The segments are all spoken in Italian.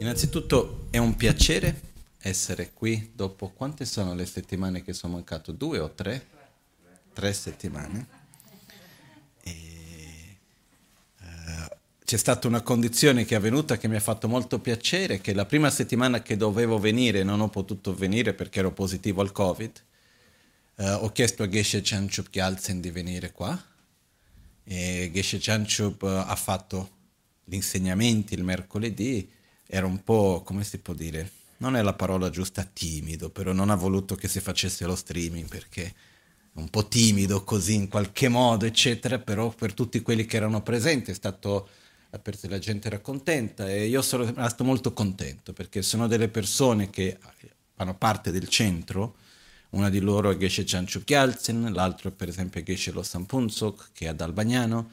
Innanzitutto è un piacere essere qui dopo quante sono le settimane che sono mancato? Due o tre? Tre settimane. E, uh, c'è stata una condizione che è avvenuta che mi ha fatto molto piacere, che la prima settimana che dovevo venire non ho potuto venire perché ero positivo al Covid. Uh, ho chiesto a Geshe Chanchup Gyaltsen di venire qua e Geshe Chanchup uh, ha fatto gli insegnamenti il mercoledì era un po', come si può dire, non è la parola giusta timido, però non ha voluto che si facesse lo streaming perché è un po' timido così in qualche modo, eccetera, però per tutti quelli che erano presenti è stato la gente era contenta e io sono rimasto molto contento perché sono delle persone che fanno parte del centro, una di loro è Geshe Chanchu Gyaltsen, l'altro per esempio è Geshe Lo Sampunsok che è ad Albagnano,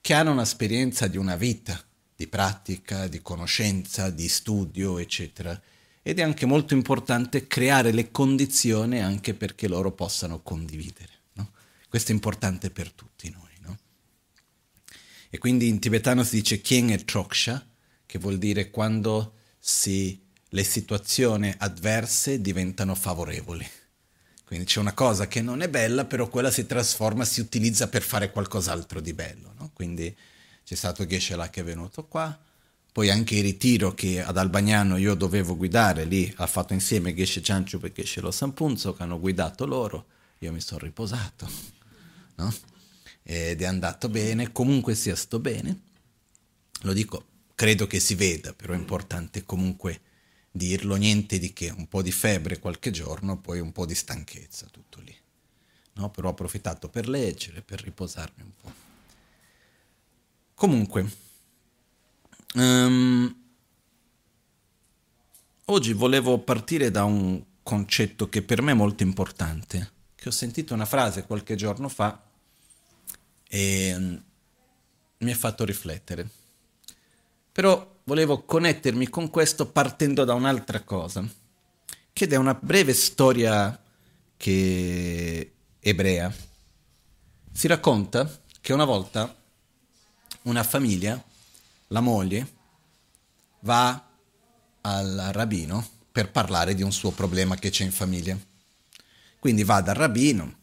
che hanno un'esperienza di una vita, di pratica, di conoscenza, di studio, eccetera. Ed è anche molto importante creare le condizioni anche perché loro possano condividere. No? Questo è importante per tutti noi. No? E quindi in tibetano si dice Kien e Troksha, che vuol dire quando si, le situazioni avverse diventano favorevoli. Quindi c'è una cosa che non è bella, però quella si trasforma, si utilizza per fare qualcos'altro di bello. No? Quindi c'è stato Geshe-la che è venuto qua, poi anche il ritiro che ad Albagnano io dovevo guidare, lì ha fatto insieme Geshe Cianciu e Geshe Lo Sampunzo che hanno guidato loro, io mi sono riposato, no? Ed è andato bene, comunque sia sto bene, lo dico, credo che si veda, però è importante comunque dirlo, niente di che, un po' di febbre qualche giorno, poi un po' di stanchezza, tutto lì. No? Però ho approfittato per leggere, per riposarmi un po'. Comunque, um, oggi volevo partire da un concetto che per me è molto importante, che ho sentito una frase qualche giorno fa e um, mi ha fatto riflettere. Però volevo connettermi con questo partendo da un'altra cosa, che è una breve storia che... ebrea. Si racconta che una volta una famiglia, la moglie, va al rabbino per parlare di un suo problema che c'è in famiglia. Quindi va dal rabbino,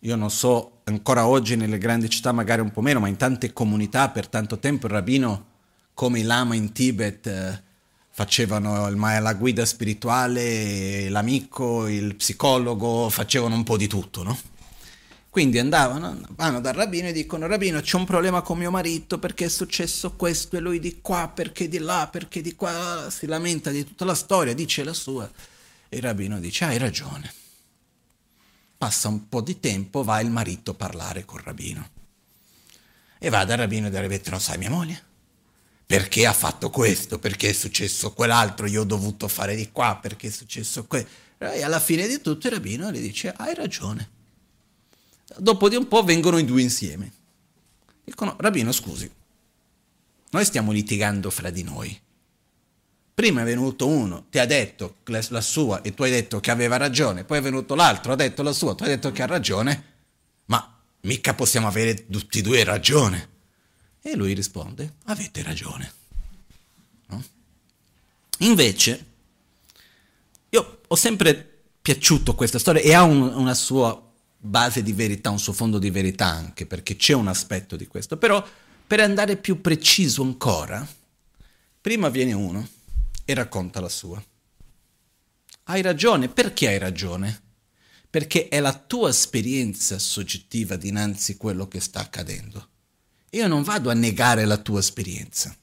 io non so, ancora oggi nelle grandi città magari un po' meno, ma in tante comunità per tanto tempo il rabbino, come il lama in Tibet, eh, facevano il, la guida spirituale, l'amico, il psicologo, facevano un po' di tutto, no? Quindi andavano, vanno dal rabbino e dicono rabbino c'è un problema con mio marito perché è successo questo e lui di qua, perché di là, perché di qua, si lamenta di tutta la storia, dice la sua. E il rabbino dice hai ragione. Passa un po' di tempo, va il marito a parlare col rabbino. E va dal rabbino e dal rabbino, non sai mia moglie? Perché ha fatto questo? Perché è successo quell'altro? Io ho dovuto fare di qua perché è successo questo? E alla fine di tutto il rabbino le dice hai ragione Dopo di un po' vengono i due insieme. Dicono, Rabbino, scusi, noi stiamo litigando fra di noi. Prima è venuto uno, ti ha detto la sua e tu hai detto che aveva ragione, poi è venuto l'altro, ha detto la sua, tu hai detto che ha ragione, ma mica possiamo avere tutti e due ragione. E lui risponde, avete ragione. No? Invece, io ho sempre piaciuto questa storia e ha un, una sua base di verità, un suo fondo di verità anche, perché c'è un aspetto di questo. Però per andare più preciso ancora, prima viene uno e racconta la sua. Hai ragione, perché hai ragione? Perché è la tua esperienza soggettiva dinanzi a quello che sta accadendo. Io non vado a negare la tua esperienza.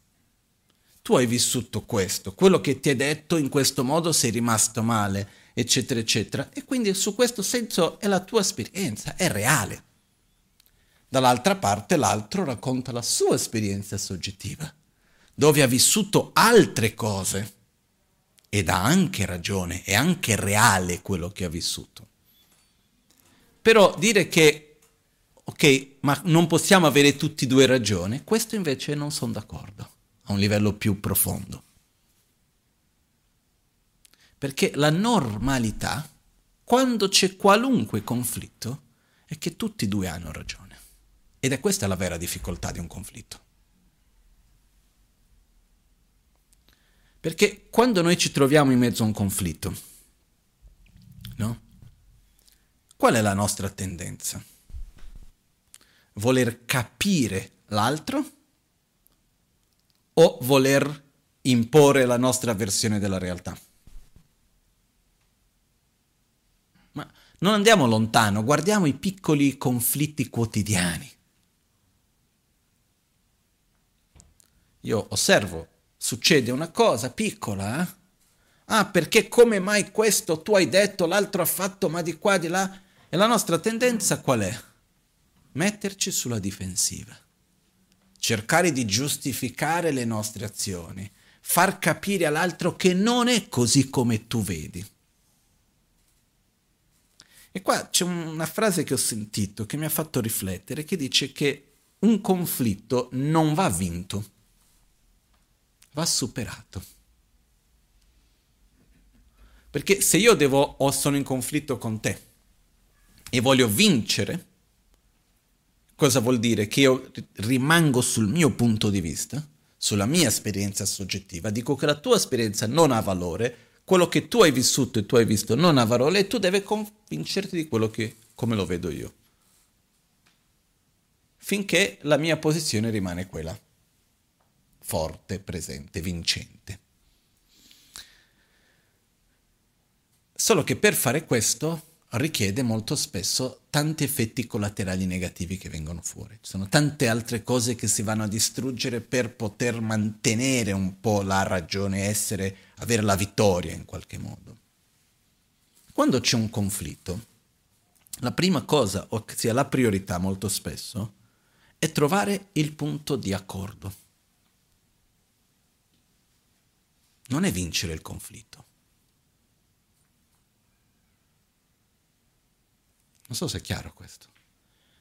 Tu hai vissuto questo, quello che ti è detto in questo modo sei rimasto male, eccetera, eccetera. E quindi su questo senso è la tua esperienza, è reale. Dall'altra parte l'altro racconta la sua esperienza soggettiva, dove ha vissuto altre cose ed ha anche ragione, è anche reale quello che ha vissuto. Però dire che, ok, ma non possiamo avere tutti e due ragione, questo invece non sono d'accordo, a un livello più profondo. Perché la normalità, quando c'è qualunque conflitto, è che tutti e due hanno ragione. Ed è questa la vera difficoltà di un conflitto. Perché quando noi ci troviamo in mezzo a un conflitto, no? Qual è la nostra tendenza? Voler capire l'altro o voler imporre la nostra versione della realtà? Ma non andiamo lontano, guardiamo i piccoli conflitti quotidiani. Io osservo, succede una cosa piccola, eh? Ah, perché come mai questo tu hai detto, l'altro ha fatto, ma di qua, di là? E la nostra tendenza qual è? Metterci sulla difensiva. Cercare di giustificare le nostre azioni. Far capire all'altro che non è così come tu vedi. E qua c'è una frase che ho sentito che mi ha fatto riflettere, che dice che un conflitto non va vinto, va superato. Perché se io devo o sono in conflitto con te e voglio vincere, cosa vuol dire? Che io rimango sul mio punto di vista, sulla mia esperienza soggettiva, dico che la tua esperienza non ha valore, quello che tu hai vissuto e tu hai visto non ha valore e tu devi convincerti di quello che, come lo vedo io. Finché la mia posizione rimane quella, forte, presente, vincente. Solo che per fare questo richiede molto spesso tanti effetti collaterali negativi che vengono fuori. Ci sono tante altre cose che si vanno a distruggere per poter mantenere un po' la ragione essere, avere la vittoria in qualche modo. Quando c'è un conflitto, la prima cosa, o sia la priorità molto spesso, è trovare il punto di accordo. Non è vincere il conflitto Non so se è chiaro questo.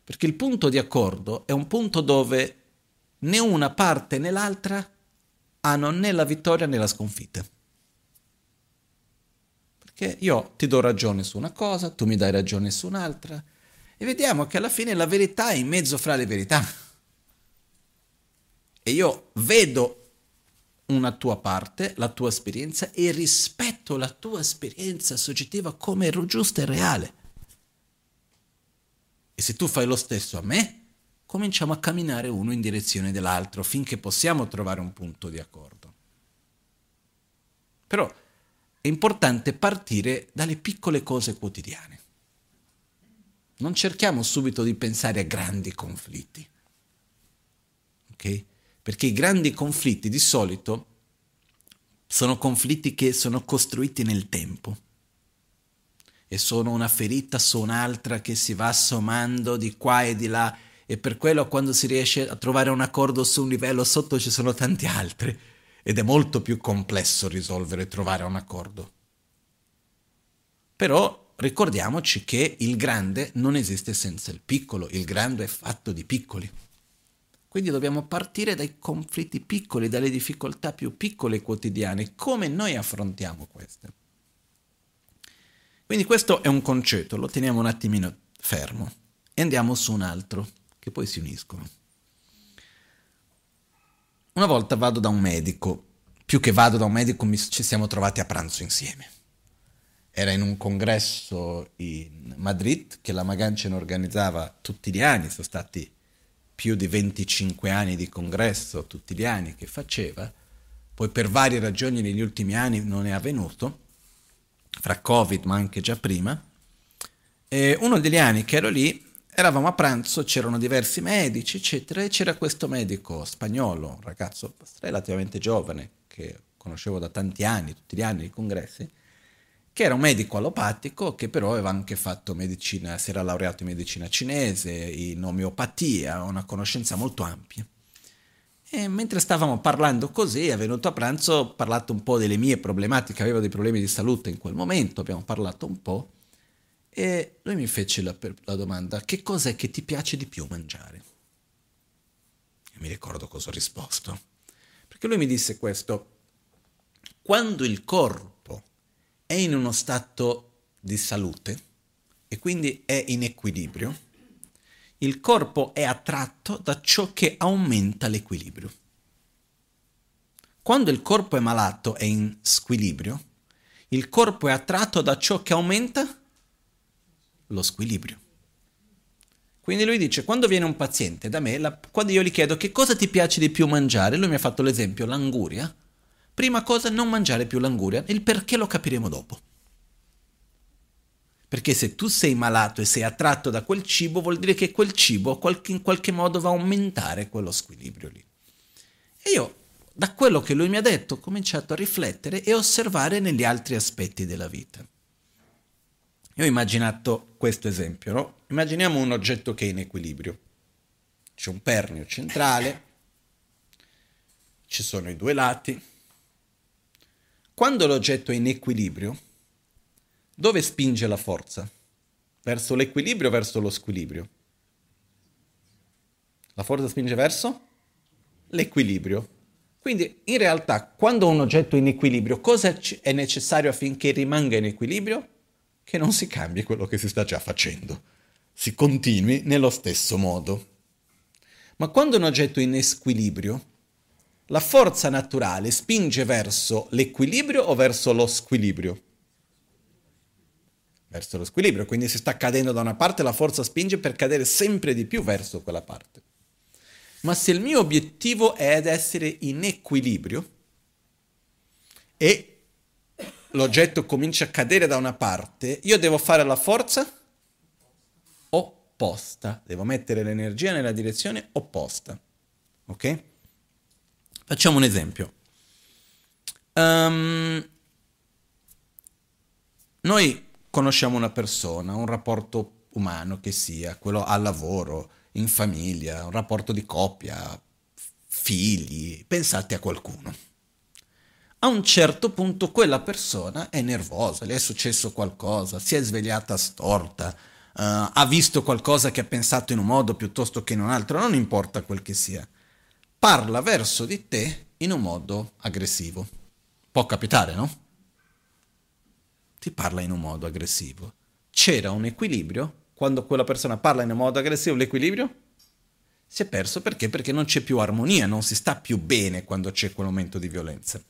Perché il punto di accordo è un punto dove né una parte né l'altra hanno né la vittoria né la sconfitta. Perché io ti do ragione su una cosa, tu mi dai ragione su un'altra, e vediamo che alla fine la verità è in mezzo fra le verità. E io vedo una tua parte, la tua esperienza, e rispetto la tua esperienza soggettiva come giusta e reale. E se tu fai lo stesso a me, cominciamo a camminare uno in direzione dell'altro finché possiamo trovare un punto di accordo. Però è importante partire dalle piccole cose quotidiane. Non cerchiamo subito di pensare a grandi conflitti. Ok? Perché i grandi conflitti di solito sono conflitti che sono costruiti nel tempo e sono una ferita su un'altra che si va sommando di qua e di là e per quello quando si riesce a trovare un accordo su un livello sotto ci sono tanti altri ed è molto più complesso risolvere e trovare un accordo. Però ricordiamoci che il grande non esiste senza il piccolo, il grande è fatto di piccoli. Quindi dobbiamo partire dai conflitti piccoli, dalle difficoltà più piccole quotidiane, come noi affrontiamo queste. Quindi questo è un concetto, lo teniamo un attimino fermo e andiamo su un altro, che poi si uniscono. Una volta vado da un medico, più che vado da un medico ci siamo trovati a pranzo insieme. Era in un congresso in Madrid che la Magancen organizzava tutti gli anni, sono stati più di 25 anni di congresso tutti gli anni che faceva, poi per varie ragioni negli ultimi anni non è avvenuto, fra Covid ma anche già prima, e uno degli anni che ero lì, eravamo a pranzo, c'erano diversi medici, eccetera, e c'era questo medico spagnolo, un ragazzo relativamente giovane, che conoscevo da tanti anni, tutti gli anni ai congressi, che era un medico allopatico che però aveva anche fatto medicina, si era laureato in medicina cinese, in omeopatia, una conoscenza molto ampia. E mentre stavamo parlando così, è venuto a pranzo, ho parlato un po' delle mie problematiche, avevo dei problemi di salute in quel momento, abbiamo parlato un po', e lui mi fece la, la domanda, che cos'è che ti piace di più mangiare? E mi ricordo cosa ho risposto. Perché lui mi disse questo, quando il corpo è in uno stato di salute e quindi è in equilibrio, il corpo è attratto da ciò che aumenta l'equilibrio. quando il corpo è malato è in squilibrio, il corpo è attratto da ciò che aumenta lo squilibrio. Quindi lui dice, quando viene un paziente da me, la, quando io gli chiedo che cosa ti piace di più mangiare, lui mi ha fatto l'esempio, l'anguria, prima cosa non mangiare più l'anguria, il perché lo capiremo dopo. Perché se tu sei malato e sei attratto da quel cibo, vuol dire che quel cibo in qualche modo va a aumentare quello squilibrio lì. E io, da quello che lui mi ha detto, ho cominciato a riflettere e osservare negli altri aspetti della vita. Io ho immaginato questo esempio, no? Immaginiamo un oggetto che è in equilibrio. C'è un pernio centrale, ci sono i due lati. Quando l'oggetto è in equilibrio, dove spinge la forza? Verso l'equilibrio o verso lo squilibrio? La forza spinge verso l'equilibrio. Quindi in realtà quando un oggetto è in equilibrio, cosa è necessario affinché rimanga in equilibrio? Che non si cambi quello che si sta già facendo, si continui nello stesso modo. Ma quando un oggetto è in squilibrio, la forza naturale spinge verso l'equilibrio o verso lo squilibrio? Verso lo squilibrio, quindi se sta cadendo da una parte la forza spinge per cadere sempre di più verso quella parte. Ma se il mio obiettivo è ad essere in equilibrio e l'oggetto comincia a cadere da una parte, io devo fare la forza opposta, devo mettere l'energia nella direzione opposta. Ok? Facciamo un esempio. Um, noi conosciamo una persona, un rapporto umano che sia, quello al lavoro, in famiglia, un rapporto di coppia, figli, pensate a qualcuno. A un certo punto quella persona è nervosa, le è successo qualcosa, si è svegliata storta, uh, ha visto qualcosa che ha pensato in un modo piuttosto che in un altro, non importa quel che sia. Parla verso di te in un modo aggressivo. Può capitare, no? Ti parla in un modo aggressivo. C'era un equilibrio, quando quella persona parla in un modo aggressivo, l'equilibrio si è perso perché? Perché non c'è più armonia, non si sta più bene quando c'è quel momento di violenza.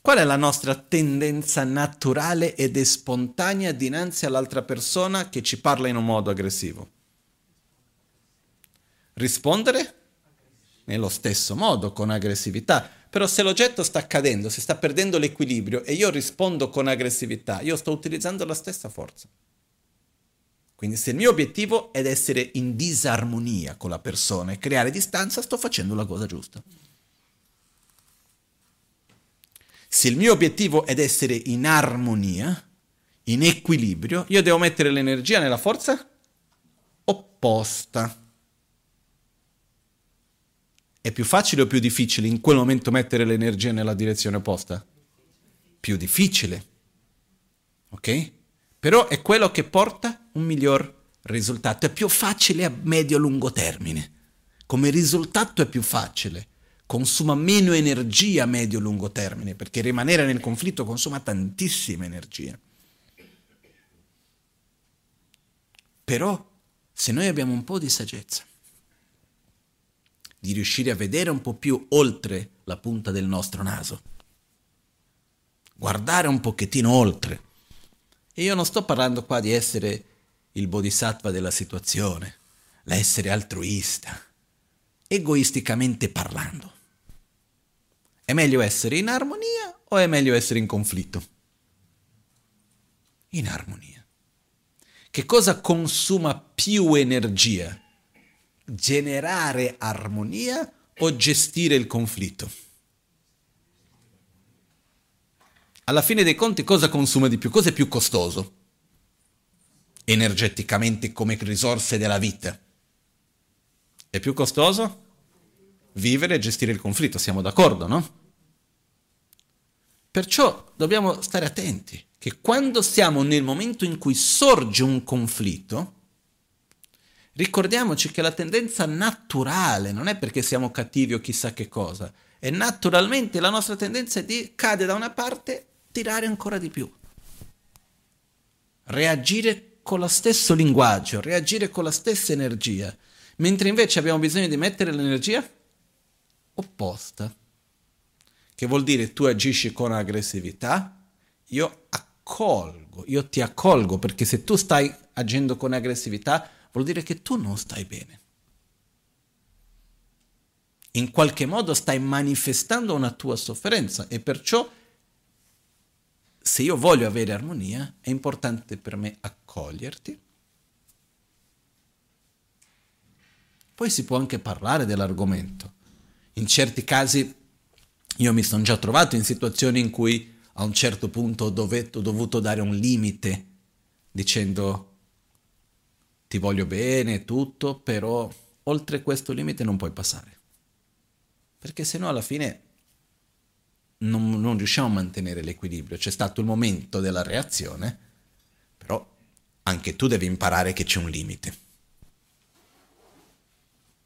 Qual è la nostra tendenza naturale ed spontanea dinanzi all'altra persona che ci parla in un modo aggressivo? Rispondere nello stesso modo, con aggressività. Però se l'oggetto sta cadendo, si sta perdendo l'equilibrio e io rispondo con aggressività, io sto utilizzando la stessa forza. Quindi se il mio obiettivo è essere in disarmonia con la persona e creare distanza, sto facendo la cosa giusta. Se il mio obiettivo è essere in armonia, in equilibrio, io devo mettere l'energia nella forza opposta. È più facile o più difficile in quel momento mettere l'energia nella direzione opposta? Più difficile. Ok? Però è quello che porta un miglior risultato. È più facile a medio-lungo termine. Come risultato è più facile. Consuma meno energia a medio-lungo termine, perché rimanere nel conflitto consuma tantissima energia. Però, se noi abbiamo un po' di saggezza, di riuscire a vedere un po' più oltre la punta del nostro naso. Guardare un pochettino oltre. E io non sto parlando qua di essere il bodhisattva della situazione, l'essere altruista, egoisticamente parlando. È meglio essere in armonia o è meglio essere in conflitto? In armonia. Che cosa consuma più energia? Generare armonia o gestire il conflitto? Alla fine dei conti cosa consuma di più? Cosa è più costoso? Energeticamente come risorse della vita. È più costoso? Vivere e gestire il conflitto, siamo d'accordo, no? Perciò dobbiamo stare attenti che quando siamo nel momento in cui sorge un conflitto, Ricordiamoci che la tendenza naturale non è perché siamo cattivi o chissà che cosa, è naturalmente la nostra tendenza di cade da una parte, tirare ancora di più. Reagire con lo stesso linguaggio, reagire con la stessa energia, mentre invece abbiamo bisogno di mettere l'energia opposta. che vuol dire tu agisci con aggressività, io accolgo, io ti accolgo, perché se tu stai agendo con aggressività vuol dire che tu non stai bene. In qualche modo stai manifestando una tua sofferenza e perciò se io voglio avere armonia è importante per me accoglierti. Poi si può anche parlare dell'argomento. In certi casi io mi sono già trovato in situazioni in cui a un certo punto ho, dovuto, dare un limite dicendo ti voglio bene, tutto, però oltre questo limite non puoi passare. Perché se no alla fine non, non, riusciamo a mantenere l'equilibrio. C'è stato il momento della reazione, però anche tu devi imparare che c'è un limite.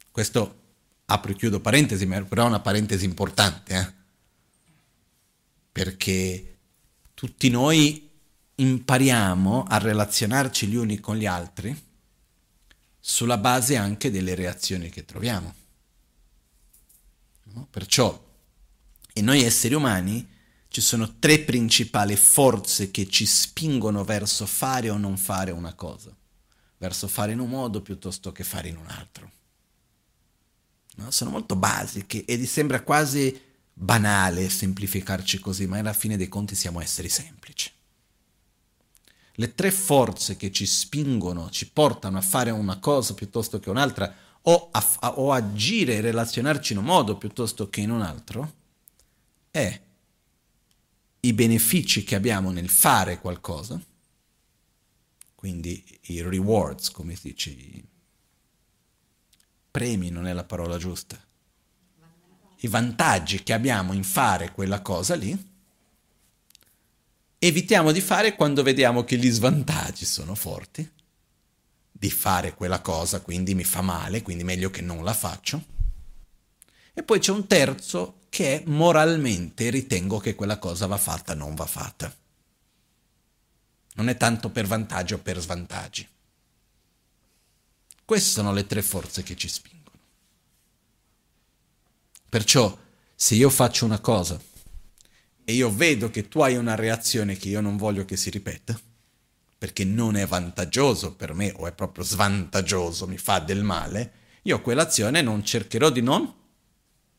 Questo apro e chiudo parentesi, però è una parentesi importante, eh? perché tutti noi impariamo a relazionarci gli uni con gli altri sulla base anche delle reazioni che troviamo. No? Perciò e noi esseri umani ci sono tre principali forze che ci spingono verso fare o non fare una cosa, verso fare in un modo piuttosto che fare in un altro. No? Sono molto basiche e sembra quasi banale semplificarci così, ma alla fine dei conti siamo esseri semplici. Le tre forze che ci spingono, ci portano a fare una cosa piuttosto che un'altra, o, a, a, o agire e relazionarci in un modo piuttosto che in un altro, è i benefici che abbiamo nel fare qualcosa, quindi i rewards, come si dice, i premi non è la parola giusta, i vantaggi che abbiamo in fare quella cosa lì, evitiamo di fare quando vediamo che gli svantaggi sono forti, di fare quella cosa, quindi mi fa male, quindi meglio che non la faccio. E poi c'è un terzo che moralmente ritengo che quella cosa va fatta, non va fatta. Non è tanto per vantaggio o per svantaggi. Queste sono le tre forze che ci spingono. Perciò, se io faccio una cosa e io vedo che tu hai una reazione che io non voglio che si ripeta, perché non è vantaggioso per me o è proprio svantaggioso, mi fa del male, io quell'azione non cercherò di non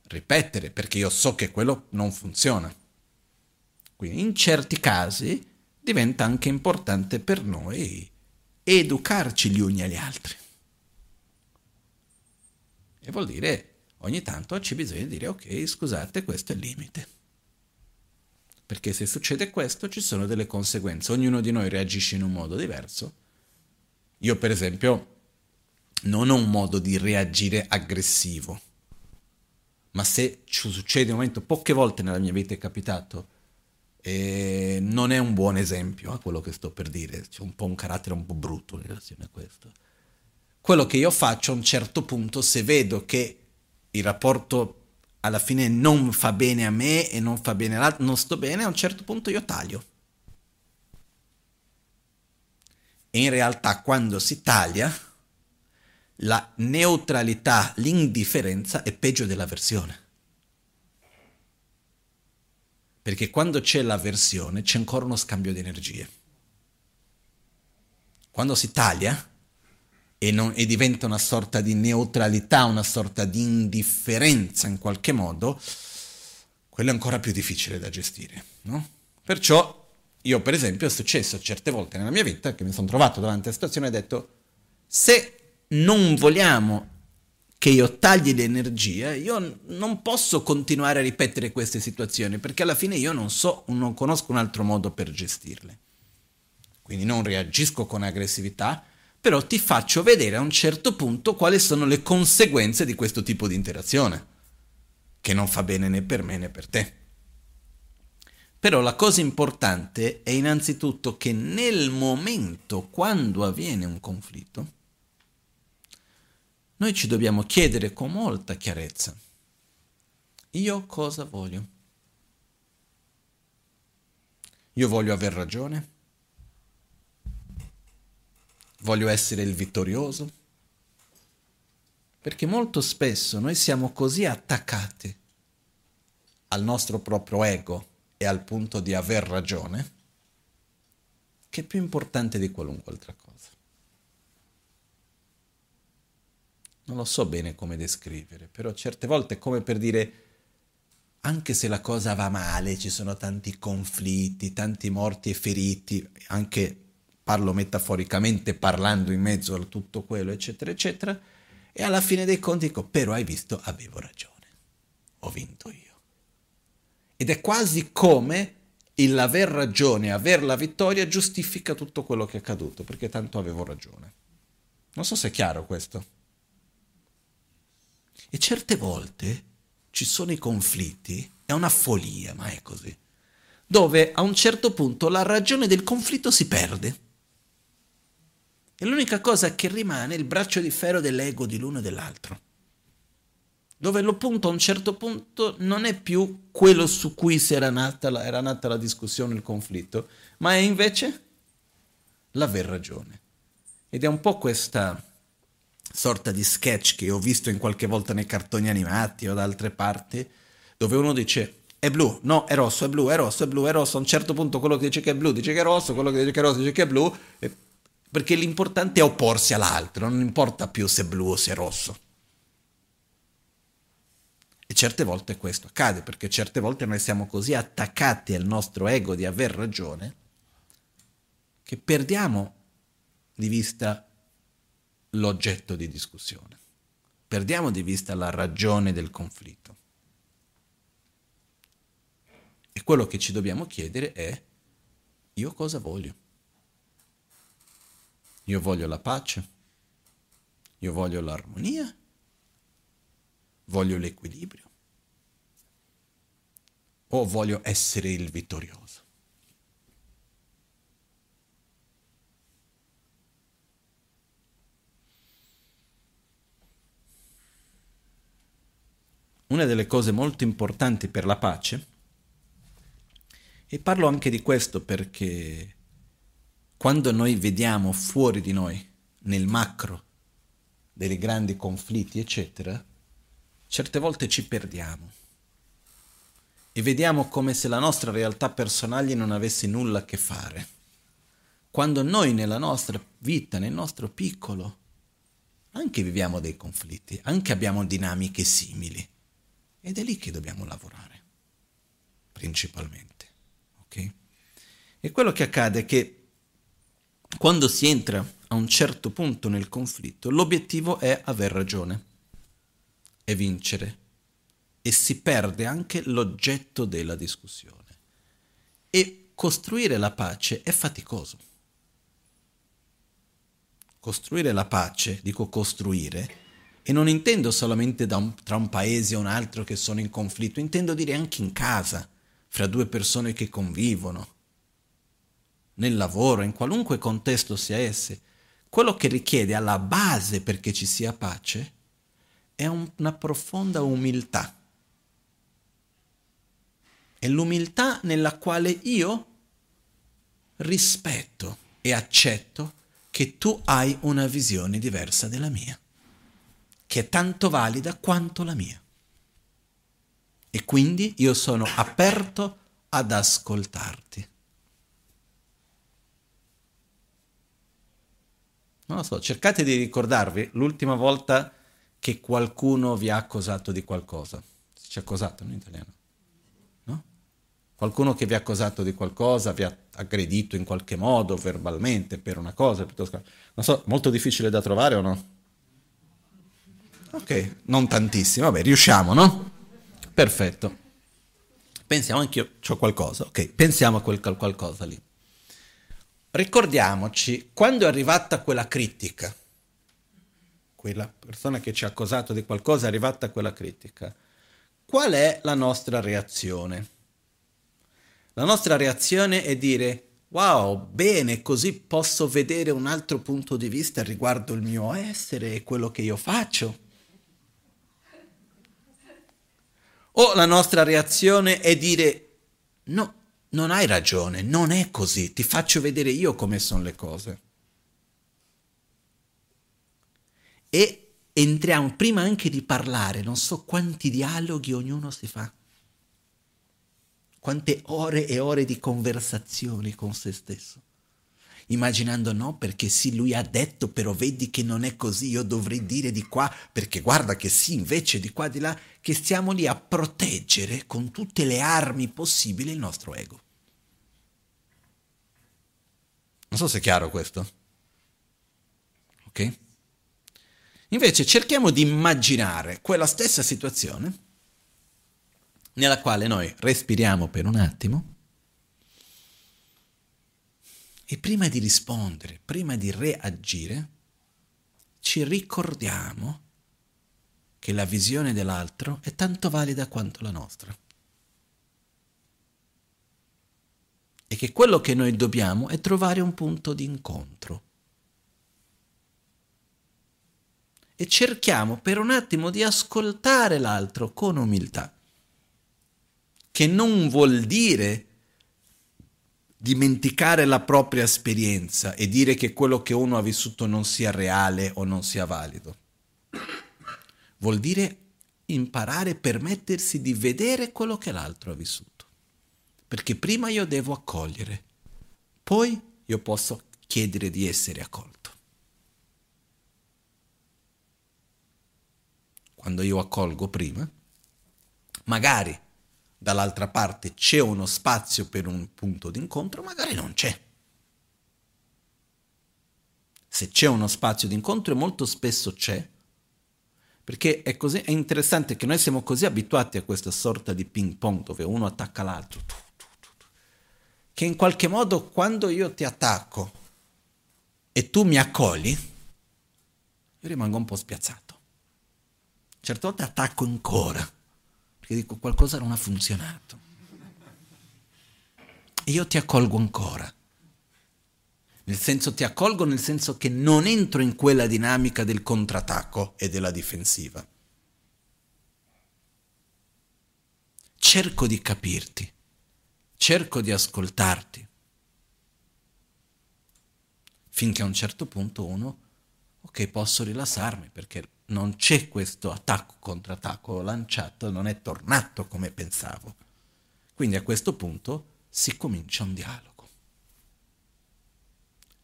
ripetere perché io so che quello non funziona. Quindi in certi casi diventa anche importante per noi educarci gli uni agli altri. E vuol dire ogni tanto c'è bisogno di dire ok, scusate, questo è il limite. Perché se succede questo ci sono delle conseguenze, ognuno di noi reagisce in un modo diverso. Io per esempio non ho un modo di reagire aggressivo ma se ci succede un momento, poche volte nella mia vita è capitato, e non è un buon esempio a quello che sto per dire, c'è un po' un carattere un po' brutto in relazione a questo. Quello che io faccio a un certo punto, se vedo che il rapporto alla fine non fa bene a me e non fa bene all'altro, non sto bene, a un certo punto io taglio. E in realtà quando si taglia, la neutralità, l'indifferenza è peggio dell'avversione. Perché quando c'è l'avversione c'è ancora uno scambio di energie. Quando si taglia e, non, e diventa una sorta di neutralità, una sorta di indifferenza in qualche modo, quello è ancora più difficile da gestire. No? Perciò io per esempio è successo certe volte nella mia vita che mi sono trovato davanti a situazione e ho detto se non vogliamo che io tagli l'energia, io non posso continuare a ripetere queste situazioni perché alla fine io non so, non conosco un altro modo per gestirle. Quindi non reagisco con aggressività, però ti faccio vedere a un certo punto quali sono le conseguenze di questo tipo di interazione, che non fa bene né per me né per te. Però la cosa importante è innanzitutto che nel momento, quando avviene un conflitto, noi ci dobbiamo chiedere con molta chiarezza, io cosa voglio? Io voglio aver ragione? Voglio essere il vittorioso? Perché molto spesso noi siamo così attaccati al nostro proprio ego e al punto di aver ragione, che è più importante di qualunque altra cosa. Non lo so bene come descrivere, però certe volte è come per dire, anche se la cosa va male, ci sono tanti conflitti, tanti morti e feriti, anche parlo metaforicamente parlando in mezzo a tutto quello, eccetera, eccetera, e alla fine dei conti dico, però hai visto, avevo ragione, ho vinto io. Ed è quasi come il aver ragione, aver la vittoria giustifica tutto quello che è accaduto, perché tanto avevo ragione. Non so se è chiaro questo. E certe volte ci sono i conflitti, è una follia, ma è così, dove a un certo punto la ragione del conflitto si perde e l'unica cosa che rimane è il braccio di ferro dell'ego di l'uno e dell'altro. Dove lo punto a un certo punto non è più quello su cui era nata, la, era nata la discussione, il conflitto, ma è invece l'aver ragione. Ed è un po' questa sorta di sketch che ho visto in qualche volta nei cartoni animati o da altre parti, dove uno dice è blu, no, è rosso, è blu, è rosso, è blu, è rosso. A un certo punto quello che dice che è blu dice che è rosso, quello che dice che è rosso dice che è blu. E perché l'importante è opporsi all'altro, non importa più se è blu o se è rosso. E certe volte questo accade, perché certe volte noi siamo così attaccati al nostro ego di aver ragione, che perdiamo di vista l'oggetto di discussione, perdiamo di vista la ragione del conflitto. E quello che ci dobbiamo chiedere è, io cosa voglio? Io voglio la pace, io voglio l'armonia, voglio l'equilibrio. O voglio essere il vittorioso. Una delle cose molto importanti per la pace, e parlo anche di questo perché quando noi vediamo fuori di noi, nel macro, dei grandi conflitti, eccetera, certe volte ci perdiamo e vediamo come se la nostra realtà personale non avesse nulla a che fare. Quando noi nella nostra vita, nel nostro piccolo, anche viviamo dei conflitti, anche abbiamo dinamiche simili. Ed è lì che dobbiamo lavorare, principalmente. Ok? E quello che accade è che quando si entra a un certo punto nel conflitto, l'obiettivo è aver ragione, è vincere e si perde anche l'oggetto della discussione. E costruire la pace è faticoso. Costruire la pace, dico costruire, e non intendo solamente un, tra un paese e un altro che sono in conflitto, intendo dire anche in casa, fra due persone che convivono nel lavoro, in qualunque contesto sia esse, quello che richiede alla base perché ci sia pace è un, una profonda umiltà. È l'umiltà nella quale io rispetto e accetto che tu hai una visione diversa della mia, che è tanto valida quanto la mia. E quindi io sono aperto ad ascoltarti. Non lo so, cercate di ricordarvi l'ultima volta che qualcuno vi ha accusato di qualcosa. Ci ha accusato in italiano? No? Qualcuno che vi ha accusato di qualcosa, vi ha aggredito in qualche modo, verbalmente, per una cosa, piuttosto... Non so, molto difficile da trovare o no? Ok, non tantissimo, vabbè, riusciamo, no? Perfetto. Pensiamo anch'io, ho qualcosa, ok, pensiamo a quel qualcosa lì ricordiamoci, quando è arrivata quella critica, quella persona che ci ha accusato di qualcosa è arrivata quella critica, qual è la nostra reazione? La nostra reazione è dire, wow, bene, così posso vedere un altro punto di vista riguardo il mio essere e quello che io faccio. O la nostra reazione è dire, no, non hai ragione, non è così, ti faccio vedere io come sono le cose. E entriamo, prima anche di parlare, non so quanti dialoghi ognuno si fa. quante ore e ore di conversazioni con se stesso. Immaginando no, perché sì, lui ha detto, però vedi che non è così, io dovrei dire di qua, perché guarda che sì, invece di qua, di là, che stiamo lì a proteggere con tutte le armi possibili il nostro ego. Non so se è chiaro questo. Ok? Invece cerchiamo di immaginare quella stessa situazione nella quale noi respiriamo per un attimo e prima di rispondere, prima di reagire, ci ricordiamo che la visione dell'altro è tanto valida quanto la nostra. E che quello che noi dobbiamo è trovare un punto di incontro. E cerchiamo per un attimo di ascoltare l'altro con umiltà che non vuol dire dimenticare la propria esperienza e dire che quello che uno ha vissuto non sia reale o non sia valido. Vuol dire imparare permettersi di vedere quello che l'altro ha vissuto. Perché prima io devo accogliere, poi io posso chiedere di essere accolto. Quando io accolgo prima, magari dall'altra parte c'è uno spazio per un punto d'incontro, magari non c'è. Se c'è uno spazio d'incontro e molto spesso c'è, perché è, così, è interessante che noi siamo così abituati a questa sorta di ping pong dove uno attacca l'altro, che in qualche modo quando io ti attacco e tu mi accogli, io rimango un po' spiazzato. Certe volte attacco ancora perché dico qualcosa non ha funzionato. E io ti accolgo ancora. Nel senso ti accolgo nel senso che non entro in quella dinamica del contrattacco e della difensiva. Cerco di capirti, cerco di ascoltarti, finché a un certo punto uno, ok, posso rilassarmi perché non c'è questo attacco contro attacco lanciato, non è tornato come pensavo. Quindi a questo punto si comincia un dialogo.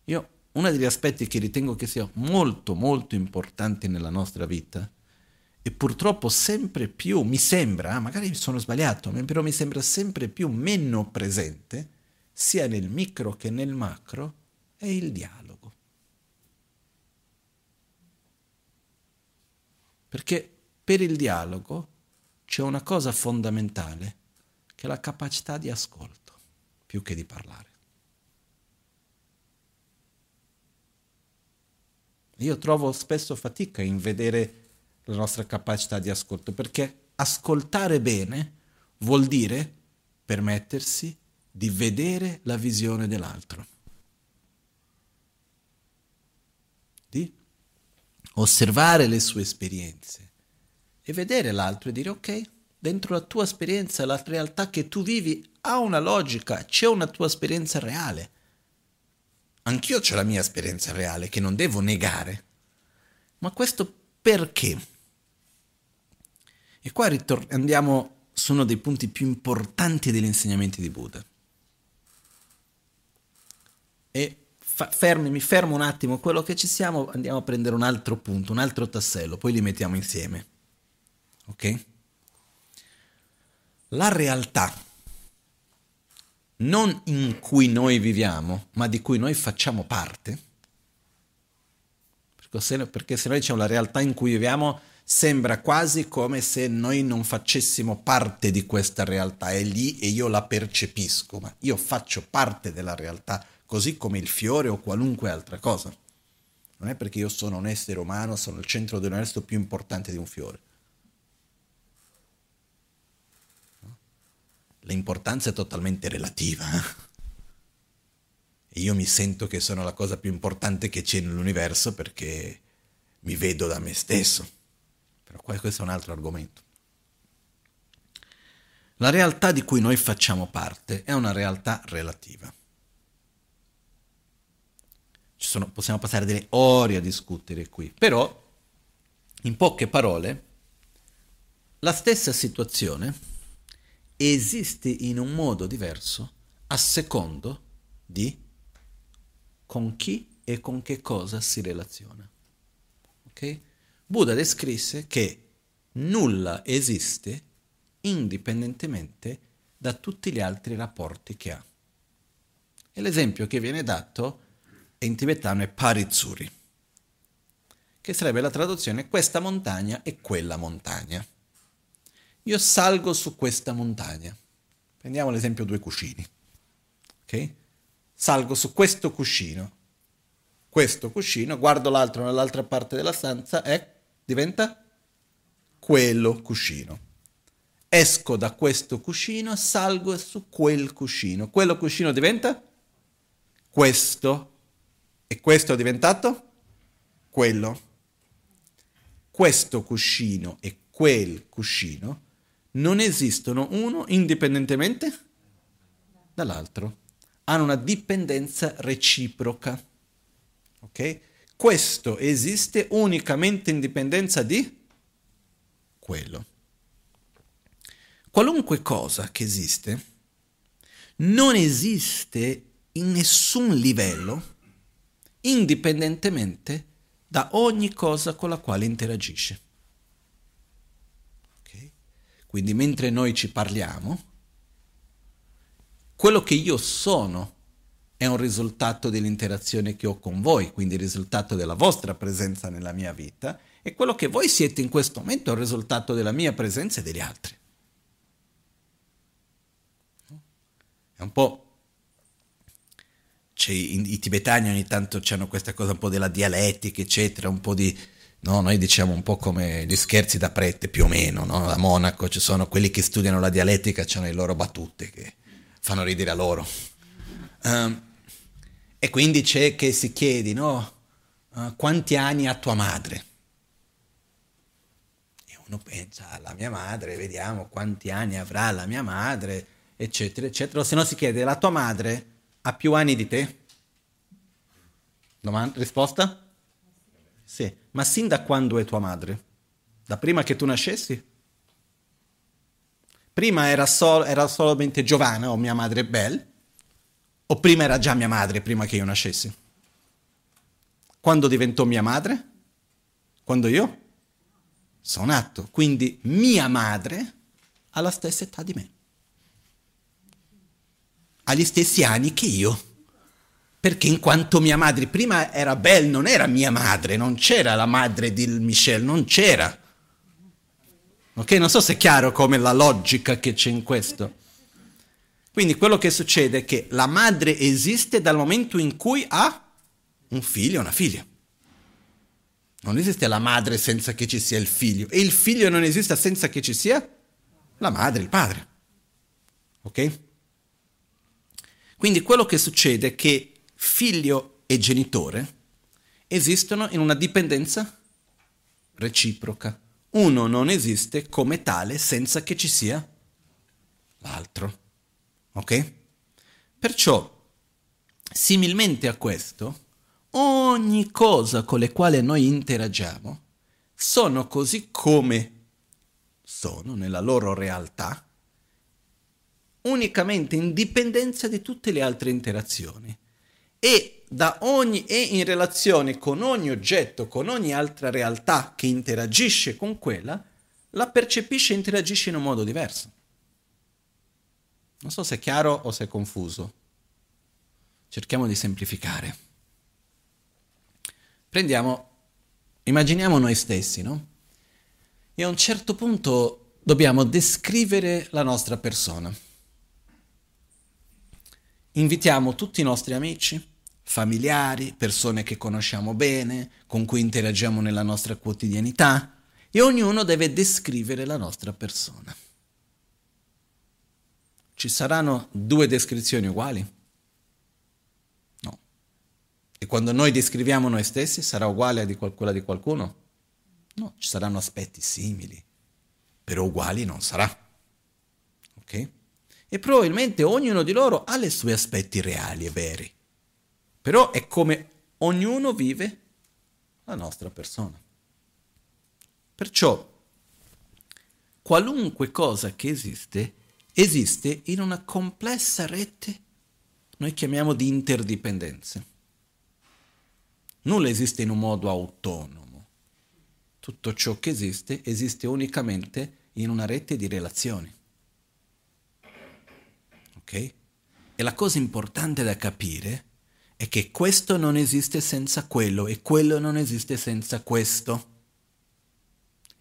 Io, uno degli aspetti che ritengo che sia molto molto importante nella nostra vita, e purtroppo sempre più, mi sembra, magari sono sbagliato, però mi sembra sempre più meno presente, sia nel micro che nel macro, è il dialogo. Perché per il dialogo c'è una cosa fondamentale, che è la capacità di ascolto, più che di parlare. Io trovo spesso fatica in vedere la nostra capacità di ascolto, perché ascoltare bene vuol dire permettersi di vedere la visione dell'altro. Di osservare le sue esperienze e vedere l'altro e dire ok, dentro la tua esperienza, la realtà che tu vivi ha una logica, c'è una tua esperienza reale. Anch'io ho la mia esperienza reale che non devo negare. Ma questo perché? E qua ritor- andiamo su uno dei punti più importanti degli insegnamenti di Buddha. E fa, fermi, mi fermo un attimo quello che ci siamo, andiamo a prendere un altro punto, un altro tassello, poi li mettiamo insieme. Ok? La realtà non in cui noi viviamo, ma di cui noi facciamo parte, perché se, noi diciamo la realtà in cui viviamo sembra quasi come se noi non facessimo parte di questa realtà, è lì e io la percepisco, ma io faccio parte della realtà così come il fiore o qualunque altra cosa. Non è perché io sono un essere umano, sono il centro dell'universo più importante di un fiore. L'importanza è totalmente relativa. E io mi sento che sono la cosa più importante che c'è nell'universo perché mi vedo da me stesso. Però questo è un altro argomento. La realtà di cui noi facciamo parte è una realtà relativa sono, possiamo passare delle ore a discutere qui, però in poche parole la stessa situazione esiste in un modo diverso a secondo di con chi e con che cosa si relaziona. Ok? Buddha descrisse che nulla esiste indipendentemente da tutti gli altri rapporti che ha. E l'esempio che viene dato in tibetano è Paritsuri, che sarebbe la traduzione questa montagna e quella montagna. Io salgo su questa montagna. Prendiamo l'esempio due cuscini. Ok? Salgo su questo cuscino. Questo cuscino, guardo l'altro nell'altra parte della stanza e diventa quello cuscino esco da questo cuscino, salgo su quel cuscino. Quello cuscino diventa questo e questo è diventato quello. Questo cuscino e quel cuscino non esistono uno indipendentemente dall'altro. Hanno una dipendenza reciproca. Ok? Questo esiste unicamente in dipendenza di quello qualunque cosa che esiste non esiste in nessun livello indipendentemente da ogni cosa con la quale interagisce. Quindi mentre noi ci parliamo, quello che io sono è un risultato dell'interazione che ho con voi, quindi il risultato della vostra presenza nella mia vita, e quello che voi siete in questo momento è il risultato della mia presenza e degli altri. È un po'... I, I tibetani ogni tanto hanno questa cosa un po' della dialettica, eccetera, un po' di... No, noi diciamo un po' come gli scherzi da prete, più o meno, no? A Monaco ci sono quelli che studiano la dialettica, hanno le loro battute che fanno ridere a loro. Um, e quindi c'è che si chiede, no? Uh, quanti anni ha tua madre? E uno pensa alla mia madre, vediamo quanti anni avrà la mia madre eccetera, eccetera. O se no si chiede, la tua madre ha più anni di te? Domanda, risposta? Sì. Ma sin da quando è tua madre? Da prima che tu nascessi? Prima era, sol- era solamente Giovanna o mia madre Belle? O prima era già mia madre, prima che io nascessi? Quando diventò mia madre? Quando io sono nato. Quindi mia madre ha la stessa età di me ha gli stessi anni che io. Perché in quanto mia madre prima era Belle, non era mia madre, non c'era la madre di Michel, non c'era. Ok? Non so se è chiaro come la logica che c'è in questo. Quindi quello che succede è che la madre esiste dal momento in cui ha un figlio o una figlia. Non esiste la madre senza che ci sia il figlio e il figlio non esiste senza che ci sia la madre, il padre. Ok? Quindi quello che succede è che figlio e genitore esistono in una dipendenza reciproca. Uno non esiste come tale senza che ci sia l'altro. Ok? Perciò, similmente a questo, ogni cosa con le quali noi interagiamo sono così come sono nella loro realtà unicamente in dipendenza di tutte le altre interazioni e, ogni, e in relazione con ogni oggetto, con ogni altra realtà che interagisce con quella, la percepisce e interagisce in un modo diverso. Non so se è chiaro o se è confuso. Cerchiamo di semplificare. Prendiamo, immaginiamo noi stessi, no? E a un certo punto dobbiamo descrivere la nostra persona invitiamo tutti i nostri amici, familiari, persone che conosciamo bene, con cui interagiamo nella nostra quotidianità e ognuno deve descrivere la nostra persona. Ci saranno due descrizioni uguali? No. E quando noi descriviamo noi stessi sarà uguale a quella di qualcuno? No, ci saranno aspetti simili, però uguali non sarà. Ok? e probabilmente ognuno di loro ha i suoi aspetti reali e veri. Però è come ognuno vive la nostra persona. Perciò qualunque cosa che esiste esiste in una complessa rete, noi chiamiamo di interdipendenze. Nulla esiste in un modo autonomo. Tutto ciò che esiste esiste unicamente in una rete di relazioni. Ok? E la cosa importante da capire è che questo non esiste senza quello e quello non esiste senza questo.